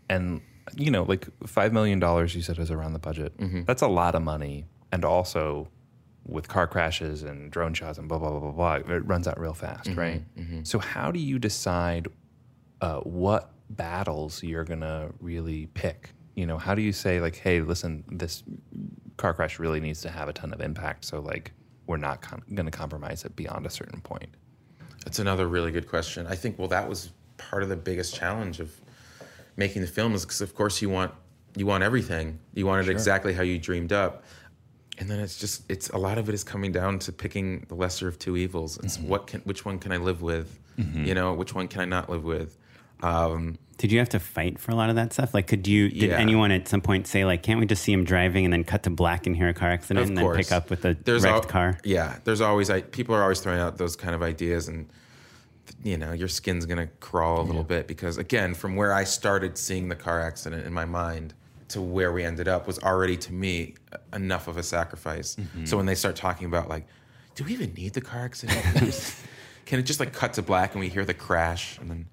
and you know, like five million dollars, you said is around the budget. Mm-hmm. That's a lot of money, and also with car crashes and drone shots and blah blah blah blah blah, it runs out real fast, mm-hmm. right? Mm-hmm. So, how do you decide uh, what battles you're gonna really pick? You know, how do you say like, hey, listen, this car crash really needs to have a ton of impact, so like we're not com- gonna compromise it beyond a certain point.
That's another really good question. I think well that was part of the biggest challenge of making the film is because of course you want you want everything. You want it exactly how you dreamed up. And then it's just it's a lot of it is coming down to picking the lesser of two evils. It's
Mm-hmm.
what can which one can I live with? You know, which one can I not live with? Um,
Did you have to fight for a lot of that stuff? Like, could you? Did
Yeah.
anyone at some point say, like, can't we just see him driving and then cut to black and hear a car accident
Of
and then pick up with a
there's
wrecked
al-
car?
Yeah, there's always I, people are always throwing out those kind of ideas, and you know your skin's gonna crawl a little bit because again, from where I started seeing the car accident in my mind to where we ended up was already to me enough of a sacrifice.
Mm-hmm.
So when they start talking about like, do we even need the car accident? Can it just like cut to black and we hear the crash and then?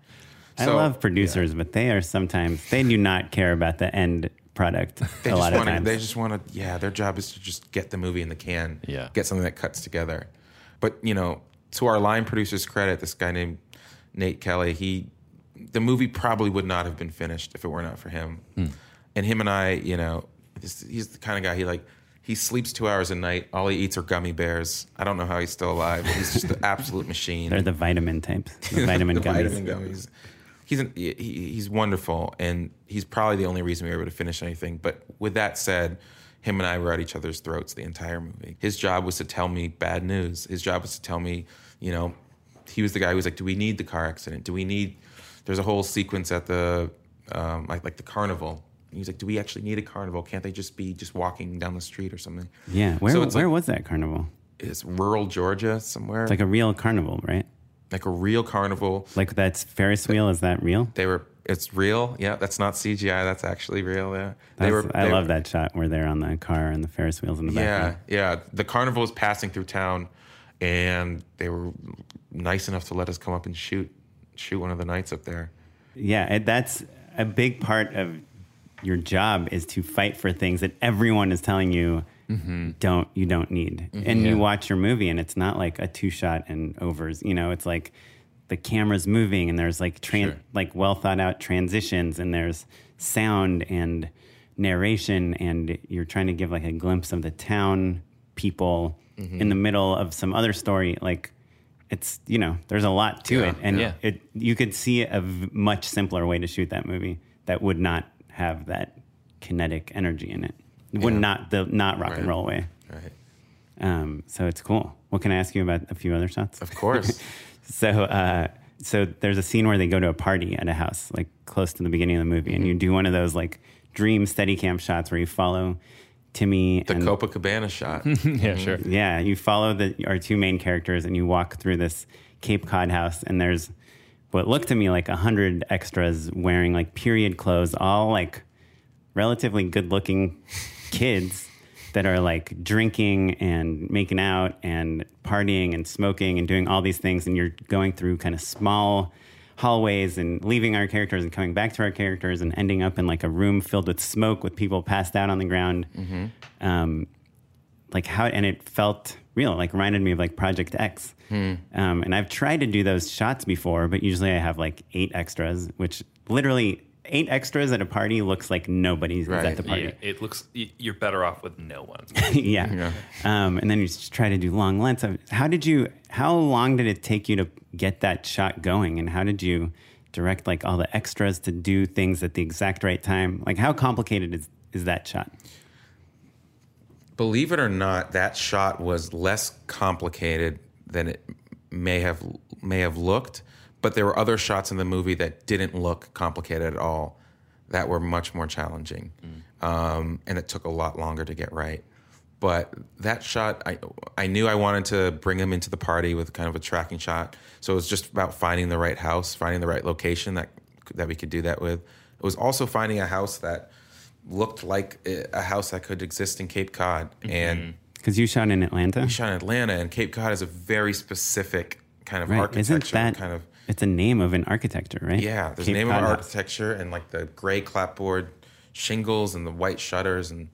I love producers, but they are sometimes they do not care about the end product
They
a
just
lot of
want to.
times.
They just want to. Yeah, their job is to just get the movie in the can.
Yeah.
Get something that cuts together. But you know, to our line producer's credit, this guy named Nate Kelly, he, the movie probably would not have been finished if it were not for him. Hmm. And him and I, you know, this, he's the kind of guy he like. He sleeps two hours a night. All he eats are gummy bears. I don't know how he's still alive. But he's just an absolute machine.
They're the vitamin types, the vitamin
the
gummies.
vitamin gummies. He's an, he, he's wonderful, and he's probably the only reason we were able to finish anything. But with that said, him and I were at each other's throats the entire movie. His job was to tell me bad news. His job was to tell me, you know, he was the guy who was like, "Do we need the car accident? Do we need?" There's a whole sequence at the um, like like the carnival. And he's like, "Do we actually need a carnival? Can't they just be just walking down the street or something?"
Yeah, where
So
where
like-
was that carnival?
It's rural Georgia somewhere,
It's like a real carnival, right?
like a real carnival.
Like that's Ferris wheel. Is that real?
They were. It's real. Yeah, that's not CGI. That's actually real. Yeah, they were.
I love that shot where they're on the car and the Ferris wheels in the back.
Yeah,
background.
yeah. The carnival was passing through town, and they were nice enough to let us come up and shoot shoot one of the nights up there.
Yeah, that's a big part of your job is to fight for things that everyone is telling you mm-hmm. don't you don't need. Mm-hmm. And you watch your movie and it's not like a two shot and overs. You know, it's like the camera's moving and there's like tran-
Sure.
like well thought out transitions and there's sound and narration and you're trying to give like a glimpse of the town people in the middle of some other story like it's you know there's a lot to
Yeah,
it and
yeah.
it you could see a v- much simpler way to shoot that movie that would not have that kinetic energy in it. It would not the not rock and roll way.
Right.
Um, so it's cool. What can I ask you about a few other shots?
Of course.
So, uh, so there's a scene where they go to a party at a house, like close to the beginning of the movie, and you do one of those like dream steady cam shots where you follow Timmy
the
and
Copacabana shot.
yeah, sure.
yeah, you follow the our two main characters and you walk through this Cape Cod house and there's what looked to me like a hundred extras wearing like period clothes, all like relatively good looking kids that are like drinking and making out and partying and smoking and doing all these things and you're going through kind of small hallways and leaving our characters and coming back to our characters and ending up in like a room filled with smoke with people passed out on the ground. Um, like how and it felt real like reminded me of like project x. Um, and i've tried to do those shots before but usually i have like eight extras which literally eight extras at a party looks like nobody's
Right.
at the party
Yeah, it looks you're better off with no one.
yeah. Um, and then you just try to do long lengths. of- How did you? How long did it take you to get that shot going? And how did you direct like all the extras to do things at the exact right time? Like how complicated is is that shot?
Believe it or not, that shot was less complicated than it may have may have looked. But there were other shots in the movie that didn't look complicated at all, that were much more challenging, um, and it took a lot longer to get right. But that shot, I I knew I wanted to bring him into the party with kind of a tracking shot. So it was just about finding the right house, finding the right location that that we could do that with. It was also finding a house that looked like a house that could exist in Cape Cod, and
Because you shot in Atlanta,
we shot in Atlanta, and Cape Cod is a very specific kind of
right?
architecture.
Isn't that
kind of
It's a name of an architecture, right?
yeah? There's
Cape
a name
Cod
of
House.
architecture and like the gray clapboard shingles and the white shutters, and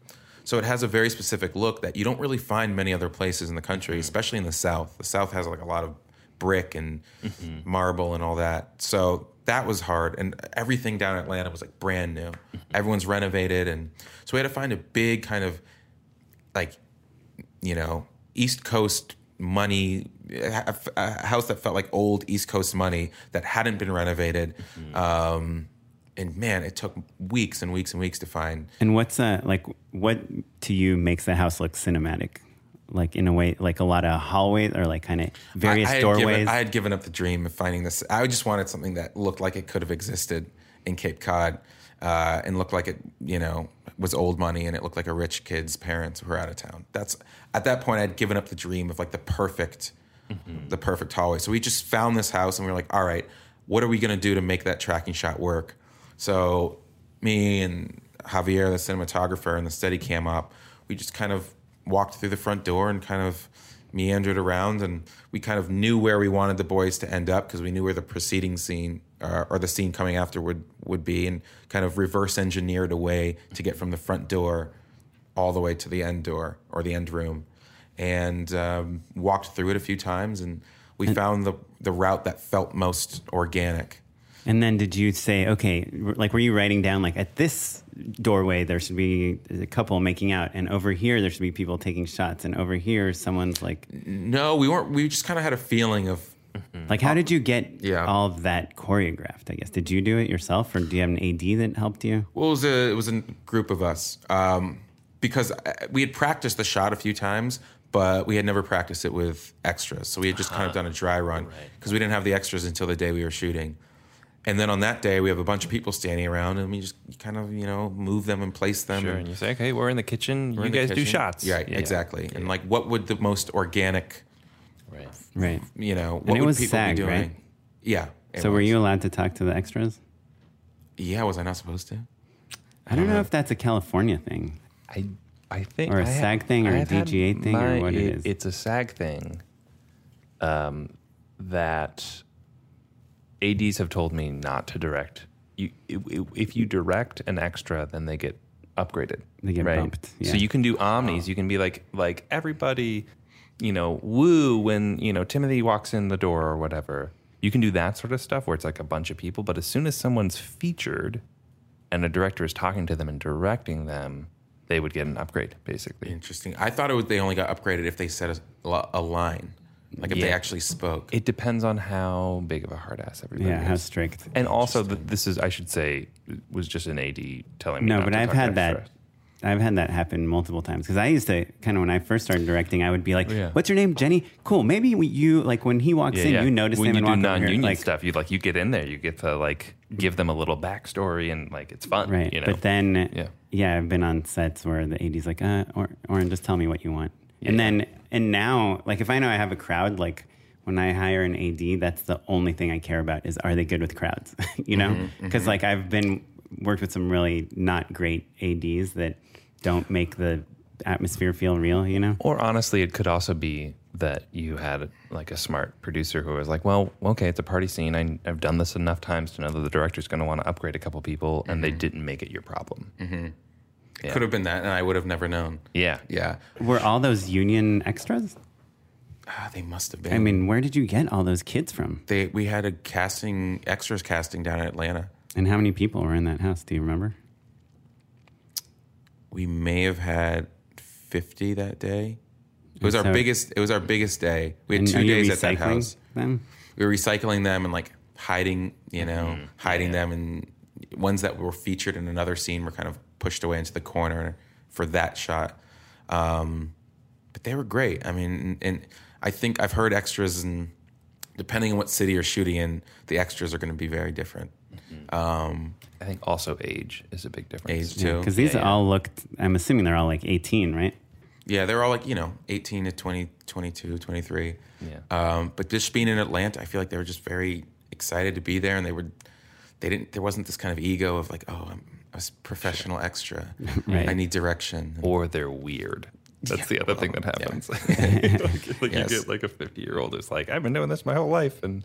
so it has a very specific look that you don't really find many other places in the country, mm-hmm. especially in the South. The South has like a lot of brick and mm-hmm. marble and all that. So that was hard, and everything down in Atlanta was like brand new. Mm-hmm. Everyone's renovated, and so we had to find a big kind of like you know, East Coast money, a, a house that felt like old East Coast money that hadn't been renovated. Um, and man, it took weeks and weeks and weeks to find.
And what's uh like what to you makes the house look cinematic? Like in a way, like a lot of hallways or like kind of various
I, I had
doorways.
Given, I had given up the dream of finding this. I just wanted something that looked like it could have existed in Cape Cod, uh, and looked like it, you know, was old money, and it looked like a rich kid's parents were out of town. That's at that point I'd given up the dream of like the perfect, the perfect hallway. So we just found this house, and we were like, all right, what are we gonna do to make that tracking shot work? So me and Javier, the cinematographer, and the steady cam op, we just kind of walked through the front door and kind of meandered around and we kind of knew where we wanted the boys to end up because we knew where the preceding scene uh, or the scene coming after would, would be and kind of reverse engineered a way to get from the front door all the way to the end door or the end room and um, walked through it a few times and we found the, the route that felt most organic
And then did you say, okay, like were you writing down like at this doorway there should be a couple making out, and over here there should be people taking shots, and over here someone's like,
no we weren't we just kind of had a feeling of
like how did you get
Yeah.
all of that choreographed? I guess did you do it yourself, or do you have an AD that helped you?
Well, it was a it was a group of us um, because uh, we had practiced the shot a few times, but we had never practiced it with extras. So we had just kind of done a dry run because we didn't have the extras until the day we were shooting. And then on that day, we have a bunch of people standing around, and we just kind of you know move them and place them.
Sure.
and
And you say, okay, we're in the kitchen.
we're
you
in the
guys do shots.
Yeah, exactly. And like, what would the most organic,
Right.
Right.
you know, what
And it
would
was
people
SAG,
be doing?
right?
Yeah. it
So were you allowed to talk to the extras?
Yeah, was I not supposed to?
I don't know if that's a California thing.
I I think
Or a
I
SAG thing or a DGA thing or
my-
what it is.
It's a SAG thing. Um, that ads have told me not to direct. You if you direct an extra, then they get upgraded.
They get
right?
bumped, yeah.
So you can do omnis. You can be like like everybody, you know, woo when you know Timothée walks in the door or whatever. You can do that sort of stuff where it's like a bunch of people. But as soon as someone's featured, and a director is talking to them and directing them, they would get an upgrade basically.
Interesting. I thought it would. They only got upgraded if they said a, a line, like if they actually spoke.
It depends on how big of a hard ass everybody
Yeah,
is.
how strict.
And also, this is, I should say, was just an AD telling me.
No,
not
but
to
I've
talk
had that. I've had that happen multiple times because I used to kind of when I first started directing, I would be like,
Oh, yeah.
"What's your name, Jenny? Cool. Maybe we, you like when he walks
Yeah,
in,
yeah.
you notice
when
him
you
and
do
walk
non-union
Like,
stuff. You like you get in there, you get to like give them a little backstory, and like it's fun,
right?
You know?
But then,
Yeah.
yeah. I've been on sets where the AD's like, "Uh, or, Oren, just tell me what you want." And then, and now, like if I know I have a crowd, like when I hire an AD, that's the only thing I care about is are they good with crowds? you know,
Mm-hmm,
because like I've been worked with some really not great ADs that don't make the atmosphere feel real. You know.
Or honestly, it could also be that you had like a smart producer who was like, "Well, okay, it's a party scene. I, I've done this enough times to know that the director's going to want to upgrade a couple people, and
Mm-hmm.
they didn't make it your problem." Yeah.
Could have been that, and I would have never known.
Yeah,
Yeah,
Were all those union extras?
ah, they must have been.
I mean, where did you get all those kids from?
they we had a casting extras casting down in Atlanta.
And how many people were in that house? Do you remember?
We may have had fifty that day. It was our
So-
biggest. It was our biggest day. We had two days at that house.
Them?
we were recycling them and like hiding, you know,
Mm-hmm.
hiding them, and ones that were featured in another scene were kind of pushed away into the corner for that shot. Um, but they were great. I mean, and I think I've heard extras, and depending on what city you're shooting in, the extras are going to be very different. Um,
I think also age is a big difference.
age too.
Because these
Yeah, yeah.
all looked, I'm assuming they're all like 18, right?
Yeah, they're all like, you know, 18 to 20, 22, 23.
Yeah.
Um, but just being in Atlanta, I feel like they were just very excited to be there and they were, they didn't, there wasn't this kind of ego of like, oh, I'm a professional extra.
Right.
I need direction.
or they're weird. That's the other thing that
yeah.
happens. like like
Yes.
you get like a 50 year old who's like, I've been doing this my whole life. And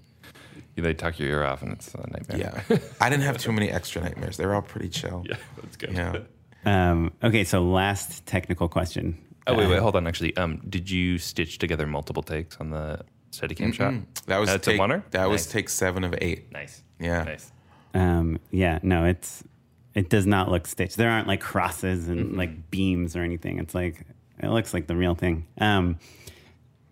they tuck your ear off and it's a nightmare.
Yeah. I didn't have too many extra nightmares. They were all pretty chill.
yeah, that's good.
Yeah.
Um, okay, so last technical question.
Oh, wait,
Uh,
wait, hold on. Actually, um, did you stitch together multiple takes on the Steadicam shot?
That was
That's
take,
a oneer?
That was take seven of eight.
Nice.
Yeah.
Nice.
Um, yeah, no, it's, it does not look stitched. There aren't like crosses and
Mm-hmm.
like beams or anything. It's like, it looks like the real thing. Um,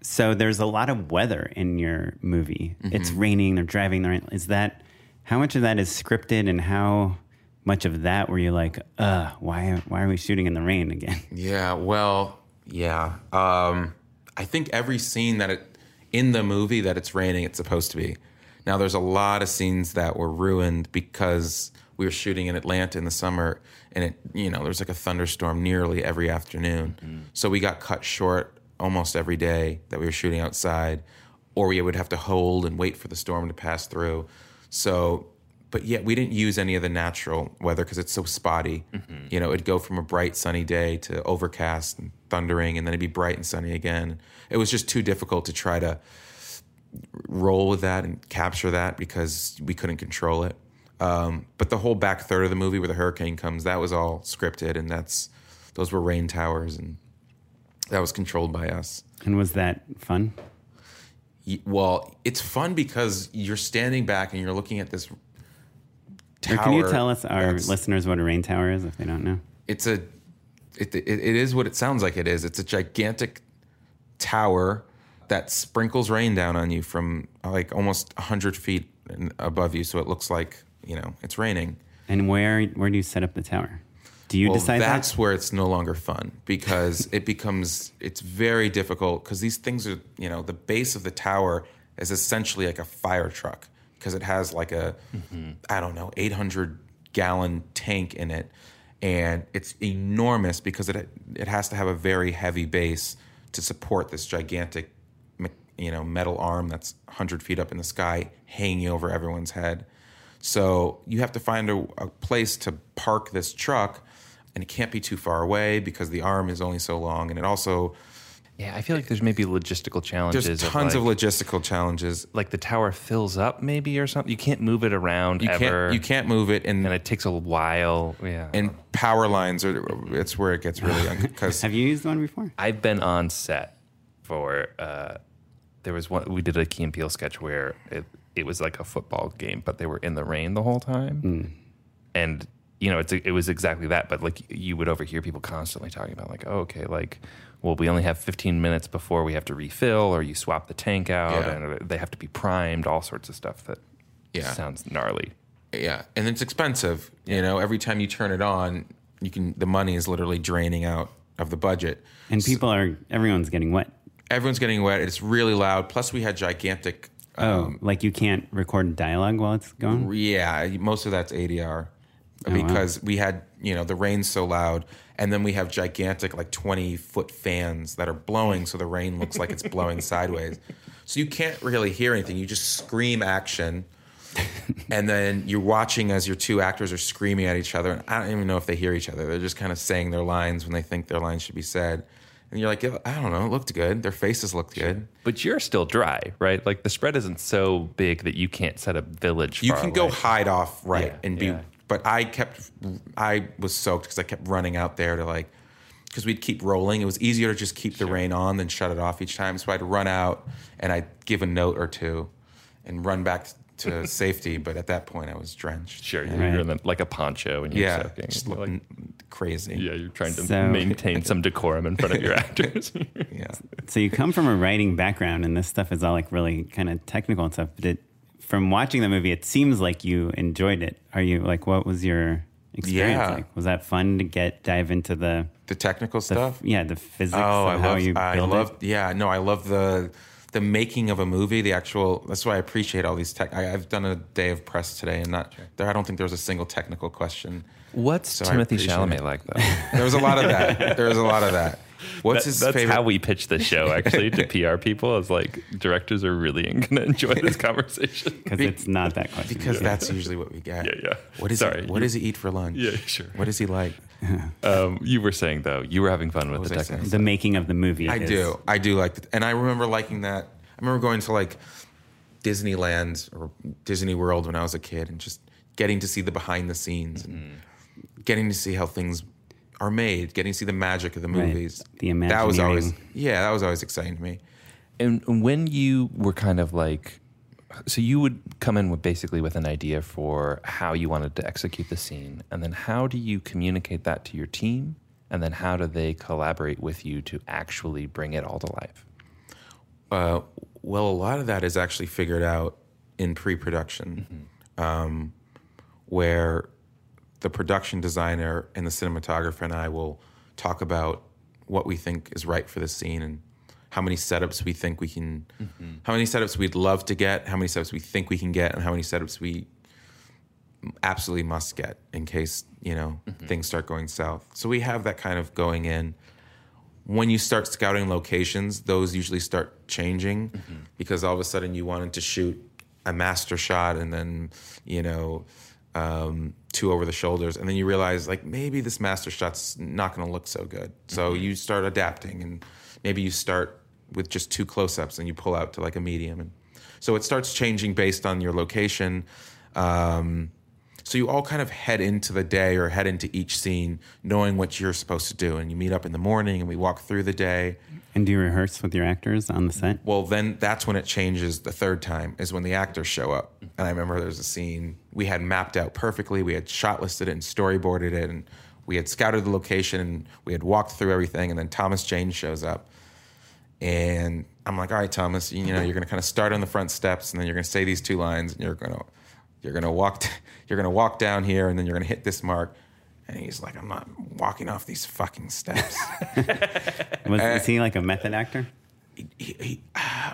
So there's a lot of weather in your movie.
Mm-hmm.
It's raining. They're driving. The rain. Is that how much of that is scripted, and how much of that were you like, uh, why why are we shooting in the rain again?
Yeah, well, yeah. Um, I think every scene that it in the movie that it's raining, it's supposed to be. Now, there's a lot of scenes that were ruined because we were shooting in Atlanta in the summer, and it, you know, there was like a thunderstorm nearly every afternoon. So we got cut short almost every day that we were shooting outside, or we would have to hold and wait for the storm to pass through. So, but yet we didn't use any of the natural weather because it's so spotty. You know, it'd go from a bright sunny day to overcast and thundering, and then it'd be bright and sunny again. It was just too difficult to try to roll with that and capture that because we couldn't control it. Um, but the whole back third of the movie where the hurricane comes, that was all scripted, and that's those were rain towers, and that was controlled by us.
And was that fun?
Well, it's fun because you're standing back and you're looking at this
Or can you tell us, our listeners, what a rain tower is if they don't know?
It's a, it, it, it is what it sounds like it is. It's a gigantic tower that sprinkles rain down on you from like almost hundred feet above you, so it looks like you know it's raining.
And where where do you set up the tower? Do you
well,
decide
that's
that?
where it's no longer fun because it becomes it's very difficult because these things are you know the base of the tower is essentially like a fire truck because it has like a mm-hmm. I don't know 800 gallon tank in it. And it's enormous because it it has to have a very heavy base to support this gigantic you know metal arm that's 100 feet up in the sky hanging over everyone's head. So you have to find a, a place to park this truck, and it can't be too far away because the arm is only so long, and it also
Yeah, I feel like there's maybe logistical challenges.
there's tons of,
like,
logistical challenges.
like the tower fills up maybe or something. You can't move it around
You
ever.
can't you can't move it, and
and it takes a while. Yeah.
and power lines are it's where it gets really because
Have you used one before?
I've been on set for uh, there was one we did a Key and Peele sketch where it, it was like a football game, but they were in the rain the whole time, and you know it's it was exactly that. But like you would overhear people constantly talking about like, oh, okay, like well, we only have 15 minutes before we have to refill, or you swap the tank out,
Yeah.
and they have to be primed, all sorts of stuff that
Yeah.
sounds gnarly.
yeah, and it's expensive. You know, every time you turn it on, you can the money is literally draining out of the budget.
And people are everyone's getting wet.
Everyone's getting wet. It's really loud. Plus, we had gigantic.
Oh,
Um,
like you can't record dialogue while it's going.
Yeah, most of that's ADR Oh,
wow.
because we had, you know, the rain so loud. And then we have gigantic, like 20 foot fans that are blowing, so the rain looks like it's blowing sideways. So you can't really hear anything. You just scream action. and then you're watching as your two actors are screaming at each other. And I don't even know if they hear each other. They're just kind of saying their lines when they think their lines should be said. And you're like, I don't know, it looked good. Their faces looked good.
But you're still dry, right? Like the spread isn't so big that you can't set a village.
You can go hide off right
Yeah,
and be
yeah.
But i kept i was soaked because i kept running out there to like because we'd keep rolling it was easier to just keep the rain on than shut it off each time so i'd run out and i'd give a note or two and run back to safety but at that point i was drenched
Sure, you're,
Right.
you're in the, like a poncho and you're
yeah
soaking.
just looking
like,
crazy
yeah, you're trying to
So-
maintain some decorum in front of your actors.
yeah
So you come from a writing background, and this stuff is all like really kind of technical and stuff. But it, from watching the movie, it seems like you enjoyed it. Are you like, what was your experience
Yeah.
like? Was that fun to get dive into the,
the technical
the
stuff
yeah, the physics
Oh,
of
I
how
love.
you
I love. Yeah, no, I love the the making of a movie. The actual. That's why I appreciate all these tech. I, I've done a day of press today, and not there. I don't think there was a single technical question.
What's
So
Timothée
appreciate
Chalamet
it.
like though?
There was a lot of that. There was a lot of that. What's
That-
his
that's
favorite?
how we pitch the show actually to PR people. Is like directors are really going to enjoy this conversation.
Because it's not that question.
because that's usually what we get.
Yeah, yeah.
What is
Sorry,
he, What
you-
does he eat for lunch?
Yeah, sure.
What is he like?
Um, you were saying though, you were having fun with the
I
technical.
the making of the movie.
I
is-
do. I do like that. And I remember liking that. I remember going to like Disneyland or Disney World when I was a kid and just getting to see the behind the scenes and
Mm-hmm.
getting to see how things are made, getting to see the magic of the
Right.
movies.
The
That was always yeah, that was always exciting to me.
And when you were kind of like, so you would come in with basically with an idea for how you wanted to execute the scene, and then how do you communicate that to your team, and then how do they collaborate with you to actually bring it all to life?
Uh, well, a lot of that is actually figured out in pre-production, um, where the production designer and the cinematographer and I will talk about what we think is right for the scene and how many setups we think we can, mm-hmm. how many setups we'd love to get, how many setups we think we can get, and how many setups we absolutely must get in case you know mm-hmm. things start going south. So we have that kind of going in. When you start scouting locations, those usually start changing mm-hmm. because all of a sudden you wanted to shoot a master shot and then you know um, two over the shoulders, and then you realize like maybe this master shot's not going to look so good. So you start adapting, and maybe you start with just two close-ups, and you pull out to like a medium, and so it starts changing based on your location. Um, so you all kind of head into the day or head into each scene knowing what you're supposed to do, and you meet up in the morning, and we walk through the day.
And do you rehearse with your actors on the set?
Well, then that's when it changes the third time, is when the actors show up. And I remember there was a scene we had mapped out perfectly. We had shot listed it and storyboarded it, and we had scouted the location, and we had walked through everything. And then Thomas Jane shows up. And I'm like, all right, Thomas, you, you know, you're going to kind of start on the front steps, and then you're going to say these two lines, and you're going to, you're going to walk, you're going to walk down here, and then you're going to hit this mark. And he's like, I'm not walking off these fucking steps.
Was,
Uh,
is he like a method actor?
he, he, uh,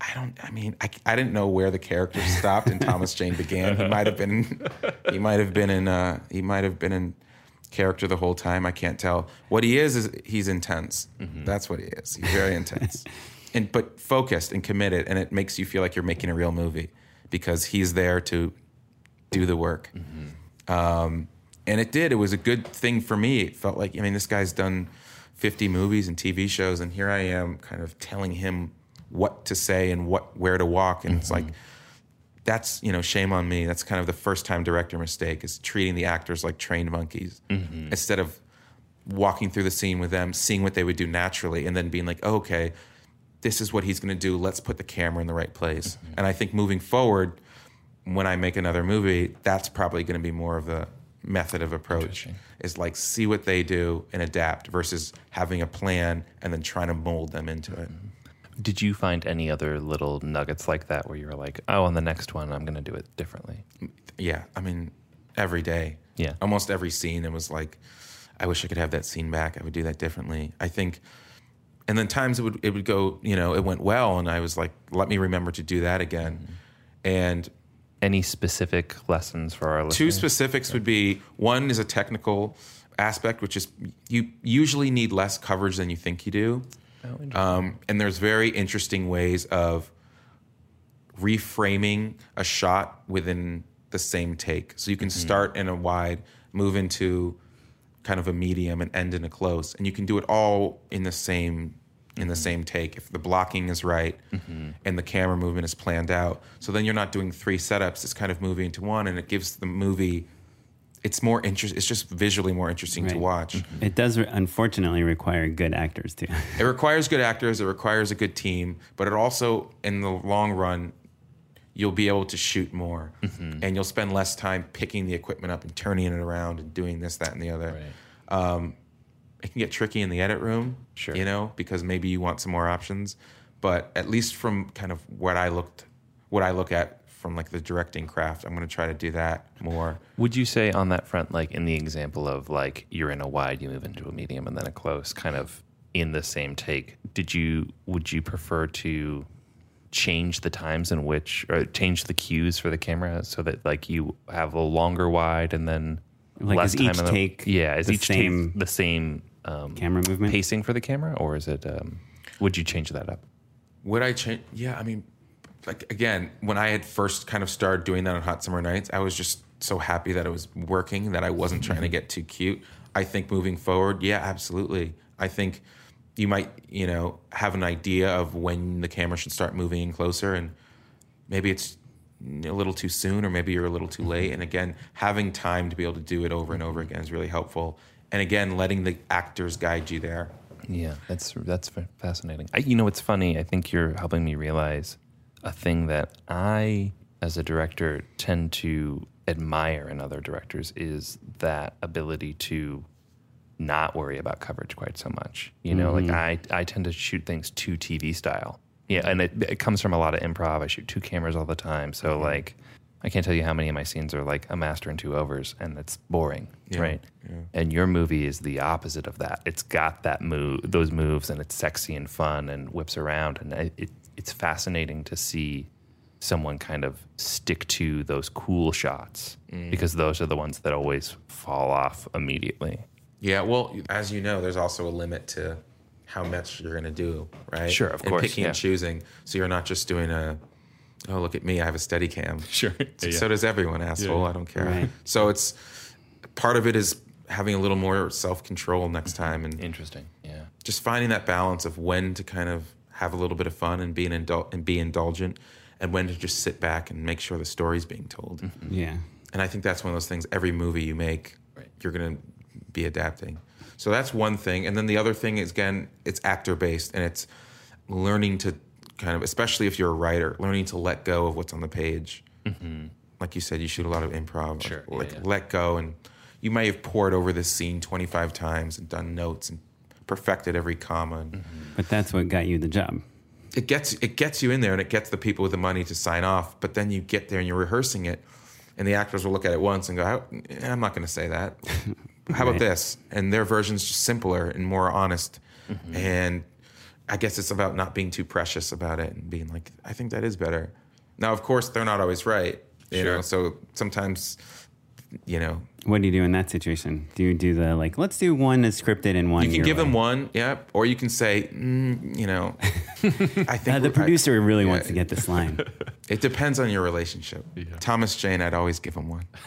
I don't. I mean, I, I didn't know where the character stopped and Thomas Jane began. He might have been. He might have been in. Uh, he might have been in character the whole time. I can't tell. What he is is he's intense. That's what he is. He's very intense, and but focused and committed, and it makes you feel like you're making a real movie because he's there to do the work. Um, and it did. It was a good thing for me. It felt like I mean, this guy's done 50 movies and TV shows, and here I am, kind of telling him what to say and what where to walk, and it's like that's you know shame on me. That's kind of the first time director mistake is treating the actors like trained monkeys instead of walking through the scene with them, seeing what they would do naturally, and then being like, oh, okay, this is what he's going to do. Let's put the camera in the right place. Mm-hmm. And I think moving forward, when I make another movie, that's probably going to be more of the method of approach. Is like see what they do and adapt versus having a plan and then trying to mold them into it. Mm-hmm.
Did you find any other little nuggets like that where you were like, oh, on the next one, I'm going to do it differently?
Yeah, I mean, every day.
Yeah.
Almost every scene, it was like, I wish I could have that scene back. I would do that differently. I think, and then times it would it would go, you know, it went well, and I was like, let me remember to do that again. And
Any specific lessons for our
two
listeners?
specifics would be one is a technical aspect, which is you usually need less coverage than you think you do. Um, and there's very interesting ways of reframing a shot within the same take. So you can start in a wide, move into kind of a medium, and end in a close, and you can do it all in the same in the mm-hmm. same take if the blocking is right mm-hmm. and the camera movement is planned out. So then you're not doing three setups; it's kind of moving into one, and it gives the movie. It's more interest. It's just visually more interesting to
Right.
watch. Mm-hmm.
It does re- unfortunately require good actors too.
It requires good actors. It requires a good team, but it also, in the long run, you'll be able to shoot more, and you'll spend less time picking the equipment up and turning it around and doing this, that, and the other. Um, it can get tricky in the edit room,
Sure.
you know, because maybe you want some more options. But at least from kind of what I looked, what I look at from like the directing craft, I'm going to try to do that more.
Would you say on that front, like in the example of like you're in a wide, you move into a medium and then a close, kind of in the same take? Did you would you prefer to change the times in which or change the cues for the camera so that like you have a longer wide and then
Like,
less
is
time
each
in the,
take
yeah is
the
each
same
take the same um,
camera movement?
pacing for the camera or is it um, would you change that up?
Would I change? Yeah, I mean, like again, when I had first kind of started doing that on Hot Summer Nights, I was just so happy that it was working, that I wasn't trying to get too cute. I think moving forward, yeah, absolutely. I think you might, you know, have an idea of when the camera should start moving in closer, and maybe it's a little too soon, or maybe you're a little too mm-hmm. late. And again, having time to be able to do it over and over mm-hmm. again is really helpful. And again, letting the actors guide you there.
Yeah, that's that's fascinating. I, you know, it's funny. I think you're helping me realize a thing that I, as a director, tend to admire in other directors is that ability to not worry about coverage quite so much. You know, like I I tend to shoot things too TV style. Yeah, and it, it comes from a lot of improv. I shoot two cameras all the time, so
Mm-hmm.
like I can't tell you how many of my scenes are like a master and two overs, and it's boring,
Yeah,
right? And your movie is the opposite of that. It's got that move, those moves, and it's sexy and fun and whips around, and it, it, it's fascinating to see someone kind of stick to those cool shots
Mm.
because those are the ones that always fall off immediately.
Yeah, well, as you know, there's also a limit to how much you're going to do, right?
Sure, of
and
course,
picking
yeah.
and choosing. So you're not just doing a, oh, look at me, I have a Steadicam.
Sure.
So, so does everyone, asshole. I don't care.
Right.
So it's part of it is having a little more self control next mm-hmm. time and
Interesting. Yeah.
just finding that balance of when to kind of have a little bit of fun and be an indul- and be indulgent, and when to just sit back and make sure the story's being told. Mm-hmm.
Yeah.
And I think that's one of those things. Every movie you make,
Right.
you're going to be adapting. So that's one thing. And then the other thing is again, it's actor based, and it's learning to kind of, especially if you're a writer, learning to let go of what's on the page. Like you said, you shoot a lot of improv.
Mm-hmm. Sure, yeah,
Like
yeah.
let go, and you may have poured over this scene 25 times and done notes and perfected every comma. And
Mm-hmm.
But that's what got you the job.
it gets it gets you in there and it gets the people with the money to sign off. But then you get there and you're rehearsing it, and the actors will look at it once and go, eh, "I'm not going to say that. How about
Right.
this?" And their version's just simpler and more honest.
Mm-hmm.
And I guess it's about not being too precious about it and being like, "I think that is better." Now, of course, they're not always right. You know, so sometimes, you know,
What do you do in that situation? Do you do the like, let's do one as scripted and one?
you can
your
give them one, yeah, or you can say, mm, you know, I think
Uh, the
we're- I-
producer really
yeah,
wants to get this line.
It depends on your relationship. Thomas Jane, I'd always give him one.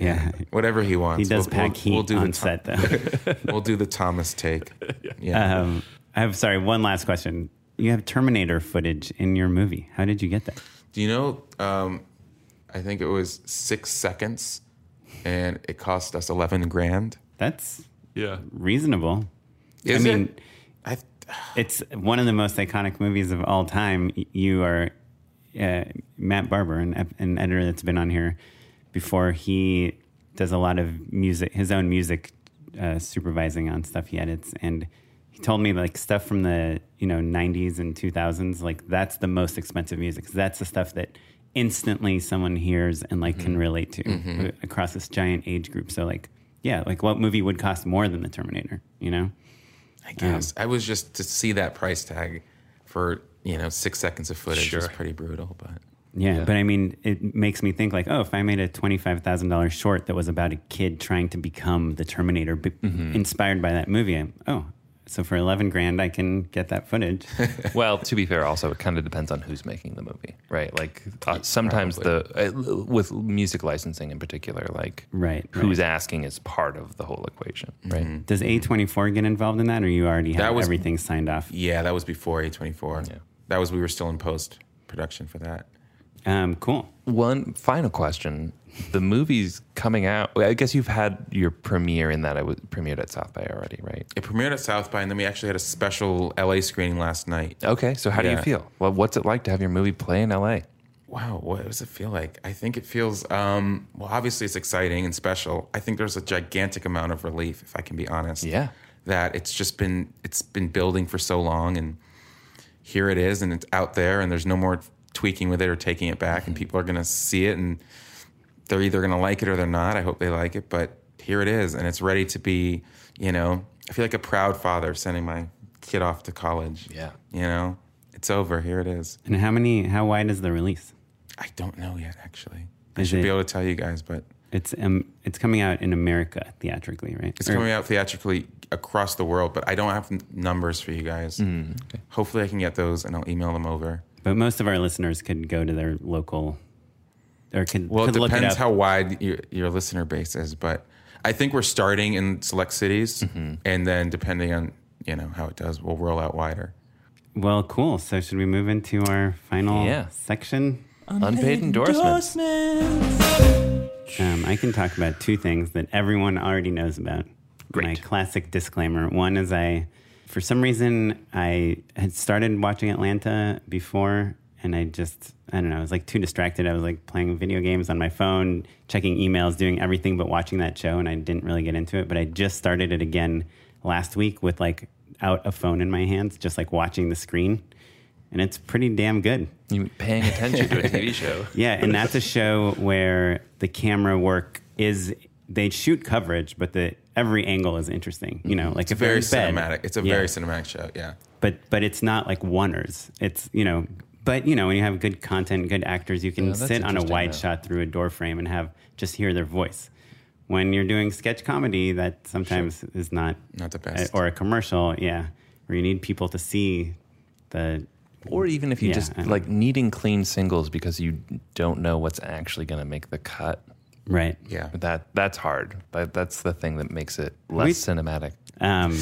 Yeah.
Whatever he wants.
He does
We'll-
pack
we'll-
heat
we'll do
on
the Tom-
set, though.
We'll do the Thomas take. Yeah.
um, I have sorry. One last question. You have Terminator footage in your movie. How did you get that?
do you know? Um, I think it was six seconds, and it cost us eleven grand.
That's
Yeah.
reasonable.
Is
I mean,
it? I,
it's one of the most iconic movies of all time. You are uh, Matt Barber, an, an editor that's been on here before. He does a lot of music, his own music uh, supervising on stuff he edits, and he told me like stuff from the you know 90s and 2000s. Like that's the most expensive music. 'cause that's the stuff that instantly someone hears and like can mm-hmm. relate to uh, across this giant age group. So like. Yeah, like what movie would cost more than the Terminator? You know,
I guess um, I was just to see that price tag for you know six seconds of footage was pretty brutal. But
Yeah, but I mean, it makes me think like, oh, if I made a twenty-five thousand dollars short that was about a kid trying to become the Terminator, b- mm-hmm. inspired by that movie, I'm, oh, so for eleven grand, I can get that footage.
Well, to be fair, also it kind of depends on who's making the movie, right? Like uh, sometimes the uh, with music licensing in particular, like
Right,
who's
right.
asking is part of the whole equation, right?
Does A twenty-four get involved in that, or you already have
was-
everything signed off?
yeah, that was before A twenty four.
Yeah.
That was we were still in post production for that.
Um, cool.
One final question: the movie's coming out. I guess you've had your premiere in that. It was premiered at South by already, right?
It premiered at South by, and then we actually had a special LA screening last night.
Okay, so how do you feel? Well, what's it like to have your movie play in LA?
Wow, what does it feel like? I think it feels um, well. Obviously, it's exciting and special. I think there's a gigantic amount of relief, if I can be honest.
Yeah.
that it's just been it's been building for so long, and here it is, and it's out there, and there's no more tweaking with it or taking it back, and people are gonna see it, and they're either gonna like it or they're not. I hope they like it, but here it is, and it's ready to be. You know, I feel like a proud father sending my kid off to college.
Yeah.
you know, it's over. Here it is.
And how many? How wide is the release?
I don't know yet, actually. I
Is
should be able to tell you guys, but
It's um, it's coming out in America theatrically, right?
it's
Or-
coming out theatrically across the world. But I don't have numbers for you guys.
Mm,
Hopefully, I can get those and I'll email them over.
But most of our listeners could go to their local, or could,
Well,
could
it
look it
depends how wide your, your listener base is, but I think we're starting in select cities,
Mm-hmm.
and then depending on you know how it does, we'll roll out wider.
Well, cool. So should we move into our final
Yeah.
section?
Unpaid endorsements.
Um, I can talk about two things that everyone already knows about.
Great.
My classic disclaimer. One is I, for some reason, I had started watching Atlanta before, and I just, I don't know, I was like too distracted. I was like playing video games on my phone, checking emails, doing everything but watching that show, and I didn't really get into it. But I just started it again last week with like out a phone in my hands, just like watching the screen. and it's pretty damn good.
You paying attention to a TV show.
Yeah, and that's a show where the camera work is they shoot coverage, but the every angle is interesting. You know, mm-hmm. like
It's
if
very
they're bed-
cinematic. It's a
Yeah.
very cinematic show. Yeah.
but but it's not like oneers. It's you know, but you know, when you have good content, good actors, you can
Yeah,
sit on a wide
though.
shot through a door frame and have just hear their voice. When you're doing sketch comedy, that sometimes is not
Not the best.
or a commercial, yeah, where you need people to see the
Or even if you
Yeah,
just
I don't-
like needing clean singles because you don't know what's actually going to make the cut.
right.
Yeah.
That that's hard. That that's the thing that makes it less
We-
cinematic.
Um,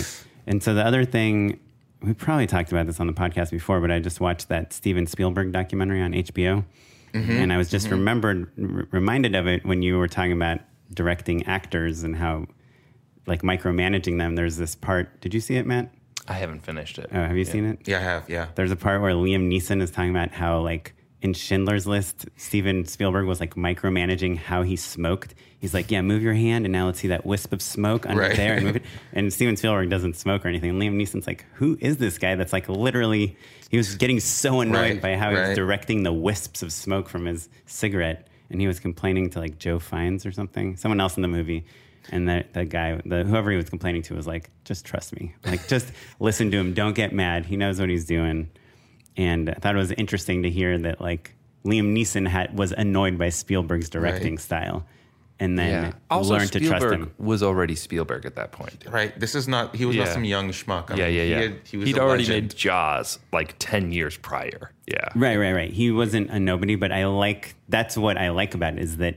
and so the other thing, we probably talked about this on the podcast before, but I just watched that Steven Spielberg documentary on HBO. Mm-hmm. And I was just mm-hmm. remembered, r- reminded of it when you were talking about directing actors and how, like, micromanaging them. There's this part. Did you see it, Matt?
I haven't finished it.
Oh, have you seen it?
Yeah, I have. Yeah.
There's a part where Liam Neeson is talking about how, like, in Schindler's List, Steven Spielberg was like micromanaging how he smoked. He's like, "Yeah, move your hand, and now let's see that wisp of smoke under
Right.
there." And, move it. and Steven Spielberg doesn't smoke or anything. And Liam Neeson's like, "Who is this guy?" That's like literally, he was getting so annoyed
Right,
by how he was directing the wisps of smoke from his cigarette, and he was complaining to like Joe Fiennes or something, someone else in the movie. And that the guy, the whoever he was complaining to, was like, "Just trust me. Like, just listen to him. Don't get mad. He knows what he's doing." And I thought it was interesting to hear that like Liam Neeson had was annoyed by Spielberg's directing
Right.
style, and then
Yeah. Also,
learned to trust him.
was already Spielberg at that point.
Right. This is not. He was not some young schmuck. I
Yeah,
mean,
yeah,
he
yeah.
had- He was
He'd
a
already
legend.
made Jaws like ten years prior. Yeah.
Right, right, right. He wasn't a nobody, but I like that's what I like about it is that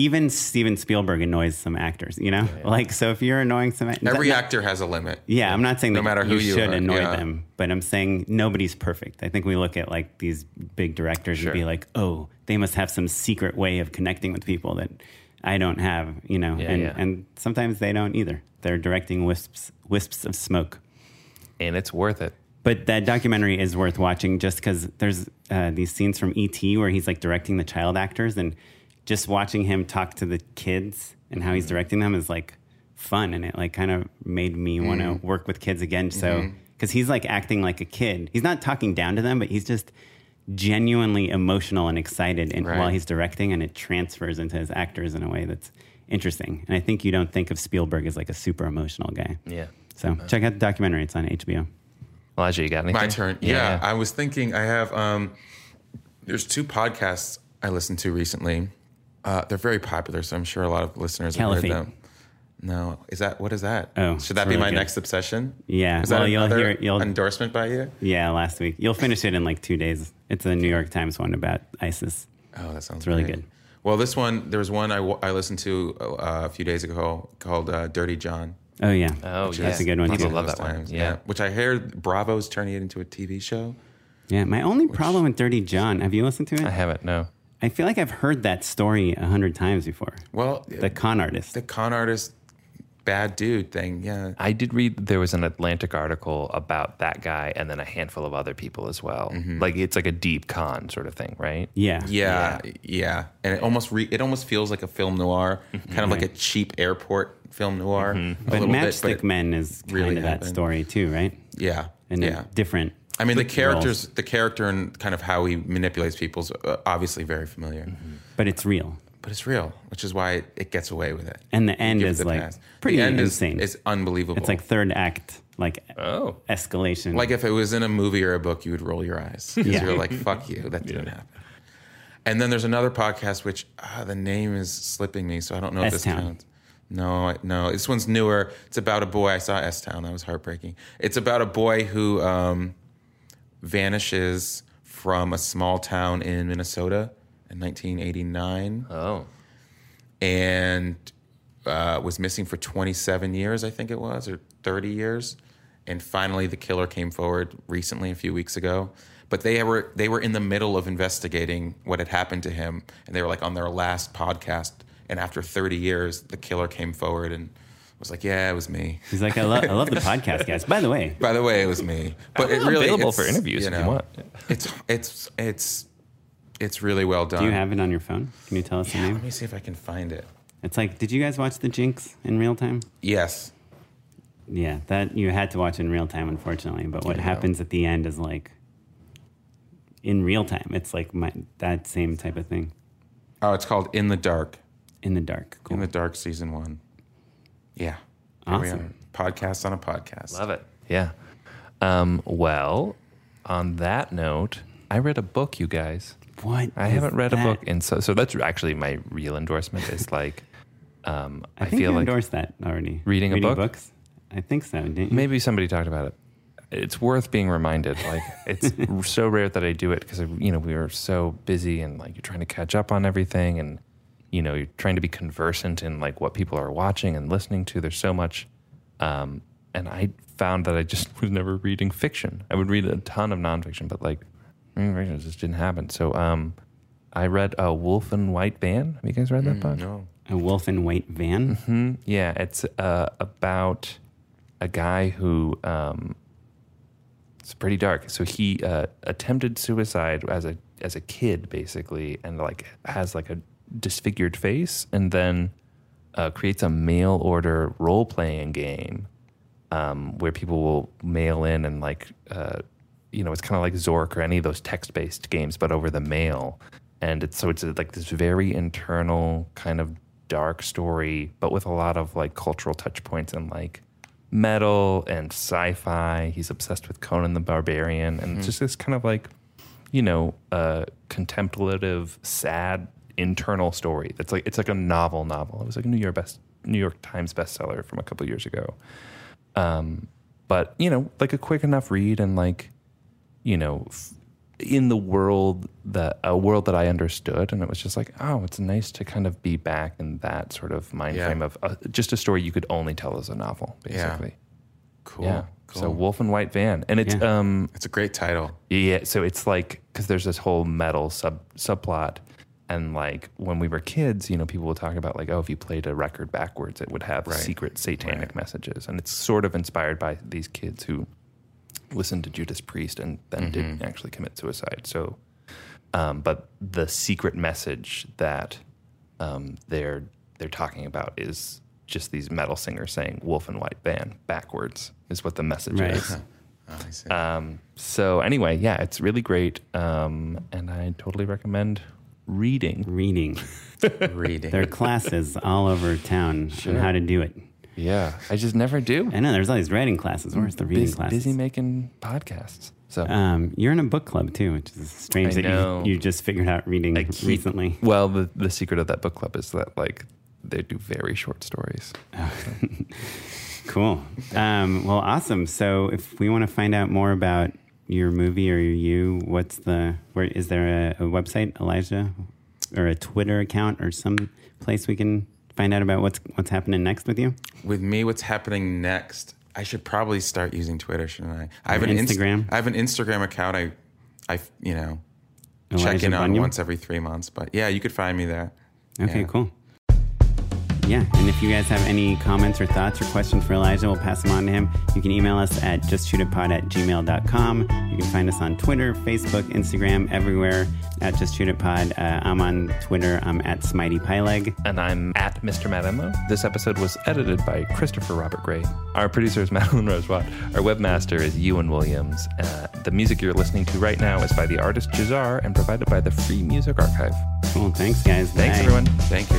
even Steven Spielberg annoys some actors. You know, like so if you're annoying some
Every
not-
actor has a limit.
Yeah, I'm not saying
No
that
matter who you
should
are,
annoy
yeah.
them, but I'm saying nobody's perfect. I think we look at like these big directors
Sure.
and be like, oh, they must have some secret way of connecting with people that I don't have, you know.
Yeah,
and
yeah.
and sometimes they don't either. They're directing wisps wisps of smoke.
And it's worth it.
But that documentary is worth watching just because there's uh, these scenes from ET where he's like directing the child actors, and just watching him talk to the kids and how he's mm-hmm. directing them is like fun, and it like kind of made me want to mm. work with kids again. So mm-hmm. because he's like acting like a kid, he's not talking down to them, but he's just genuinely emotional and excited and
Right.
while he's directing, and it transfers into his actors in a way that's interesting. And I think you don't think of Spielberg as like a super emotional guy.
Yeah.
So check out the documentary; it's on HBO.
Elijah, you got anything?
My turn. Yeah, I was thinking. I have. Um, there's two podcasts I listened to recently. Uh, they're very popular, so I'm sure a lot of listeners have heard them. No, is that what is that?
Oh,
should that
it's
be my
good.
next obsession?
Yeah,
Is
well,
that
you'll hear- you'll-
endorsement by you?
Yeah, last week. You'll finish it in like two days. It's a New York Times one about ISIS.
Oh, that sounds
It's really
great.
good.
Well, this one, there was one I, w- I listened to uh, a few days ago called uh, Dirty John.
Oh yeah,
Oh, yeah.
that's a good one
People
too.
love
Those
that one.
times,
Yeah.
Which I heard Bravo's turning it into a TV show.
Yeah, my only problem with Dirty John. Have you listened to it?
I haven't. No.
I feel like I've heard that story a hundred times before.
Well,
The con artist.
the con artist, bad dude thing. Yeah.
I did read there was an Atlantic article about that guy and then a handful of other people as well. Mm-hmm. Like it's like a deep con sort of thing, right?
yeah,
Yeah, yeah, and it almost re- it almost feels like a film noir, mm-hmm. kind of like a cheap airport film noir. Mm-hmm. a
But
little bit,
Matchstick
but
Men is kind
really
of that
happened.
story too, right?
Yeah,
And
yeah.
different.
I mean, the
roles.
characters, the character, and kind of how he manipulates people is obviously very familiar,
but it's real.
but it's real, which is why it, it gets away with it.
And the end is
the
like
pass.
pretty
the end
insane.
Is, is unbelievable.
It's like third act, like
Oh.
escalation.
Like if it was in a movie or a book, you would roll your eyes. 'Cause
Yeah.
You're like, fuck you, that didn't happen. And then there's another podcast which ah, the name is slipping me, so I don't know if this
S-Town.
counts. No, no, this one's newer. It's about a boy. I saw S Town. That was heartbreaking. It's about a boy who um, vanishes from a small town in Minnesota in 1989
Oh.
and uh, was missing for 27 years, I think it was, or 30 years. And finally, the killer came forward recently, a few weeks ago. But they were they were in the middle of investigating what had happened to him, and they were like on their last podcast. And after 30 years, the killer came forward and was like, "Yeah, it was me."
He's like, I, lo- I love the podcast, guys. By the way,
By the way, it was me. But it
I'm
really
available
it's,
for interviews if you want.
It's it's it's it's really well done.
do you have it on your phone? Can you tell us
Yeah,
the
let me see if I can find it.
It's like, did you guys watch The Jinx in real time?
Yes.
Yeah, that you had to watch in real time, unfortunately. But what happens at the end is like in real time. It's like my, that same type of thing
Oh, it's called In the Dark.
in the dark. Cool.
In the Dark season one. Yeah. Here we
Awesome.
are. Podcast on a podcast.
Love it. Yeah. Um, well, on that note, I read a book, you guys.
what?
I haven't read a book, and so so that's actually my real endorsement. Is like, um,
I,
I,
think
feel
you
like
endorsed that already.
Reading a book?
books. I think so. Didn't you?
maybe somebody talked about it. It's worth being reminded. Like it's so rare that I do it because you know we are so busy and like you're trying to catch up on everything and you know you're trying to be conversant in like what people are watching and listening to. There's so much, um, and I found that I just was never reading fiction. I would read a ton of nonfiction, but like reading fiction just didn't happen. So um, I read a Wolf in White Van. Have you guys read that book?
No.
A wolf in white van.
Hmm, yeah, it's uh, about a guy who um, it's pretty dark. So he uh, attempted suicide as a as a kid, basically, and like has like a disfigured face, and then uh, creates a mail order role playing game um, where people will mail in and like uh, you know it's kind of like Zork or any of those text based games, but over the mail. And it's so it's uh, like this very internal kind of dark story, but with a lot of like cultural touch points and like metal and sci-fi. He's obsessed with Conan the Barbarian, and it's just this kind of like you know uh, contemplative, sad internal story. That's like it's like a novel novel. It was like a New York best New York Times bestseller from a couple years ago. Um, but you know, like a quick enough read and like, you know, f- in the world that a world that I understood, and it was just like, oh, it's nice to kind of be back in that sort of mind
Yeah.
frame of uh, just a story you could only tell as a novel,
Yeah.
basically.
Cool.
Yeah.
Cool.
So Wolf in White Van, and it's
Yeah.
um
it's a great title.
yeah, so it's like because there's this whole metal sub subplot, and like when we were kids, you know, people would talk about like, oh, if you played a record backwards, it would have
Right.
secret satanic
Right.
messages, and it's sort of inspired by these kids who listened to Judas Priest and then didn't actually commit suicide. So, um, but the secret message that um, they're they're talking about is just these metal singers saying "Wolf and White Band" backwards is what the message
Right.
is.
Oh, I see.
Um, so anyway, yeah, it's really great, um, and I totally recommend reading.
Reading.
Reading.
There are classes all over town on how to do it.
Yeah, I just never do.
I know there's all these writing classes. Where's the reading
Busy,
classes?
busy making podcasts. So
Um, you're in a book club too, which is strange
I
that you, you just figured out reading
I keep-
recently.
Well, the the secret of that book club is that like they do very short stories.
Cool. Um, well, awesome. So, if we want to find out more about your movie or you, what's the where is there a, a website, Elijah, or a Twitter account, or some place we can find out about what's what's happening next with you?
With me, what's happening next? I should probably start using Twitter, shouldn't I? I have
Or
an Inst-
Instagram?
I have an Instagram account. I, I, you know, check
Elijah
in on
Bunyan?
once every three months. But yeah, you could find me there.
Okay,
Yeah.
cool. Yeah, and if you guys have any comments or thoughts or questions for Elijah, we'll pass them on to him. You can email us at justshootitpod at gmail.com. You can find us on Twitter, Facebook, Instagram, everywhere at justshootitpod. Uh, I'm on Twitter. I'm at Smitey Pyleg.
And I'm at Mr. Matt Enlow. This episode was edited by Christopher Robert Gray. Our producer is Madeline Rose Watt. Our webmaster is Ewan Williams. Uh, the music you're listening to right now is by the artist Jazar and provided by the Free Music Archive.
Cool. Thanks, guys.
Thanks,
Bye.
everyone.
Thank you.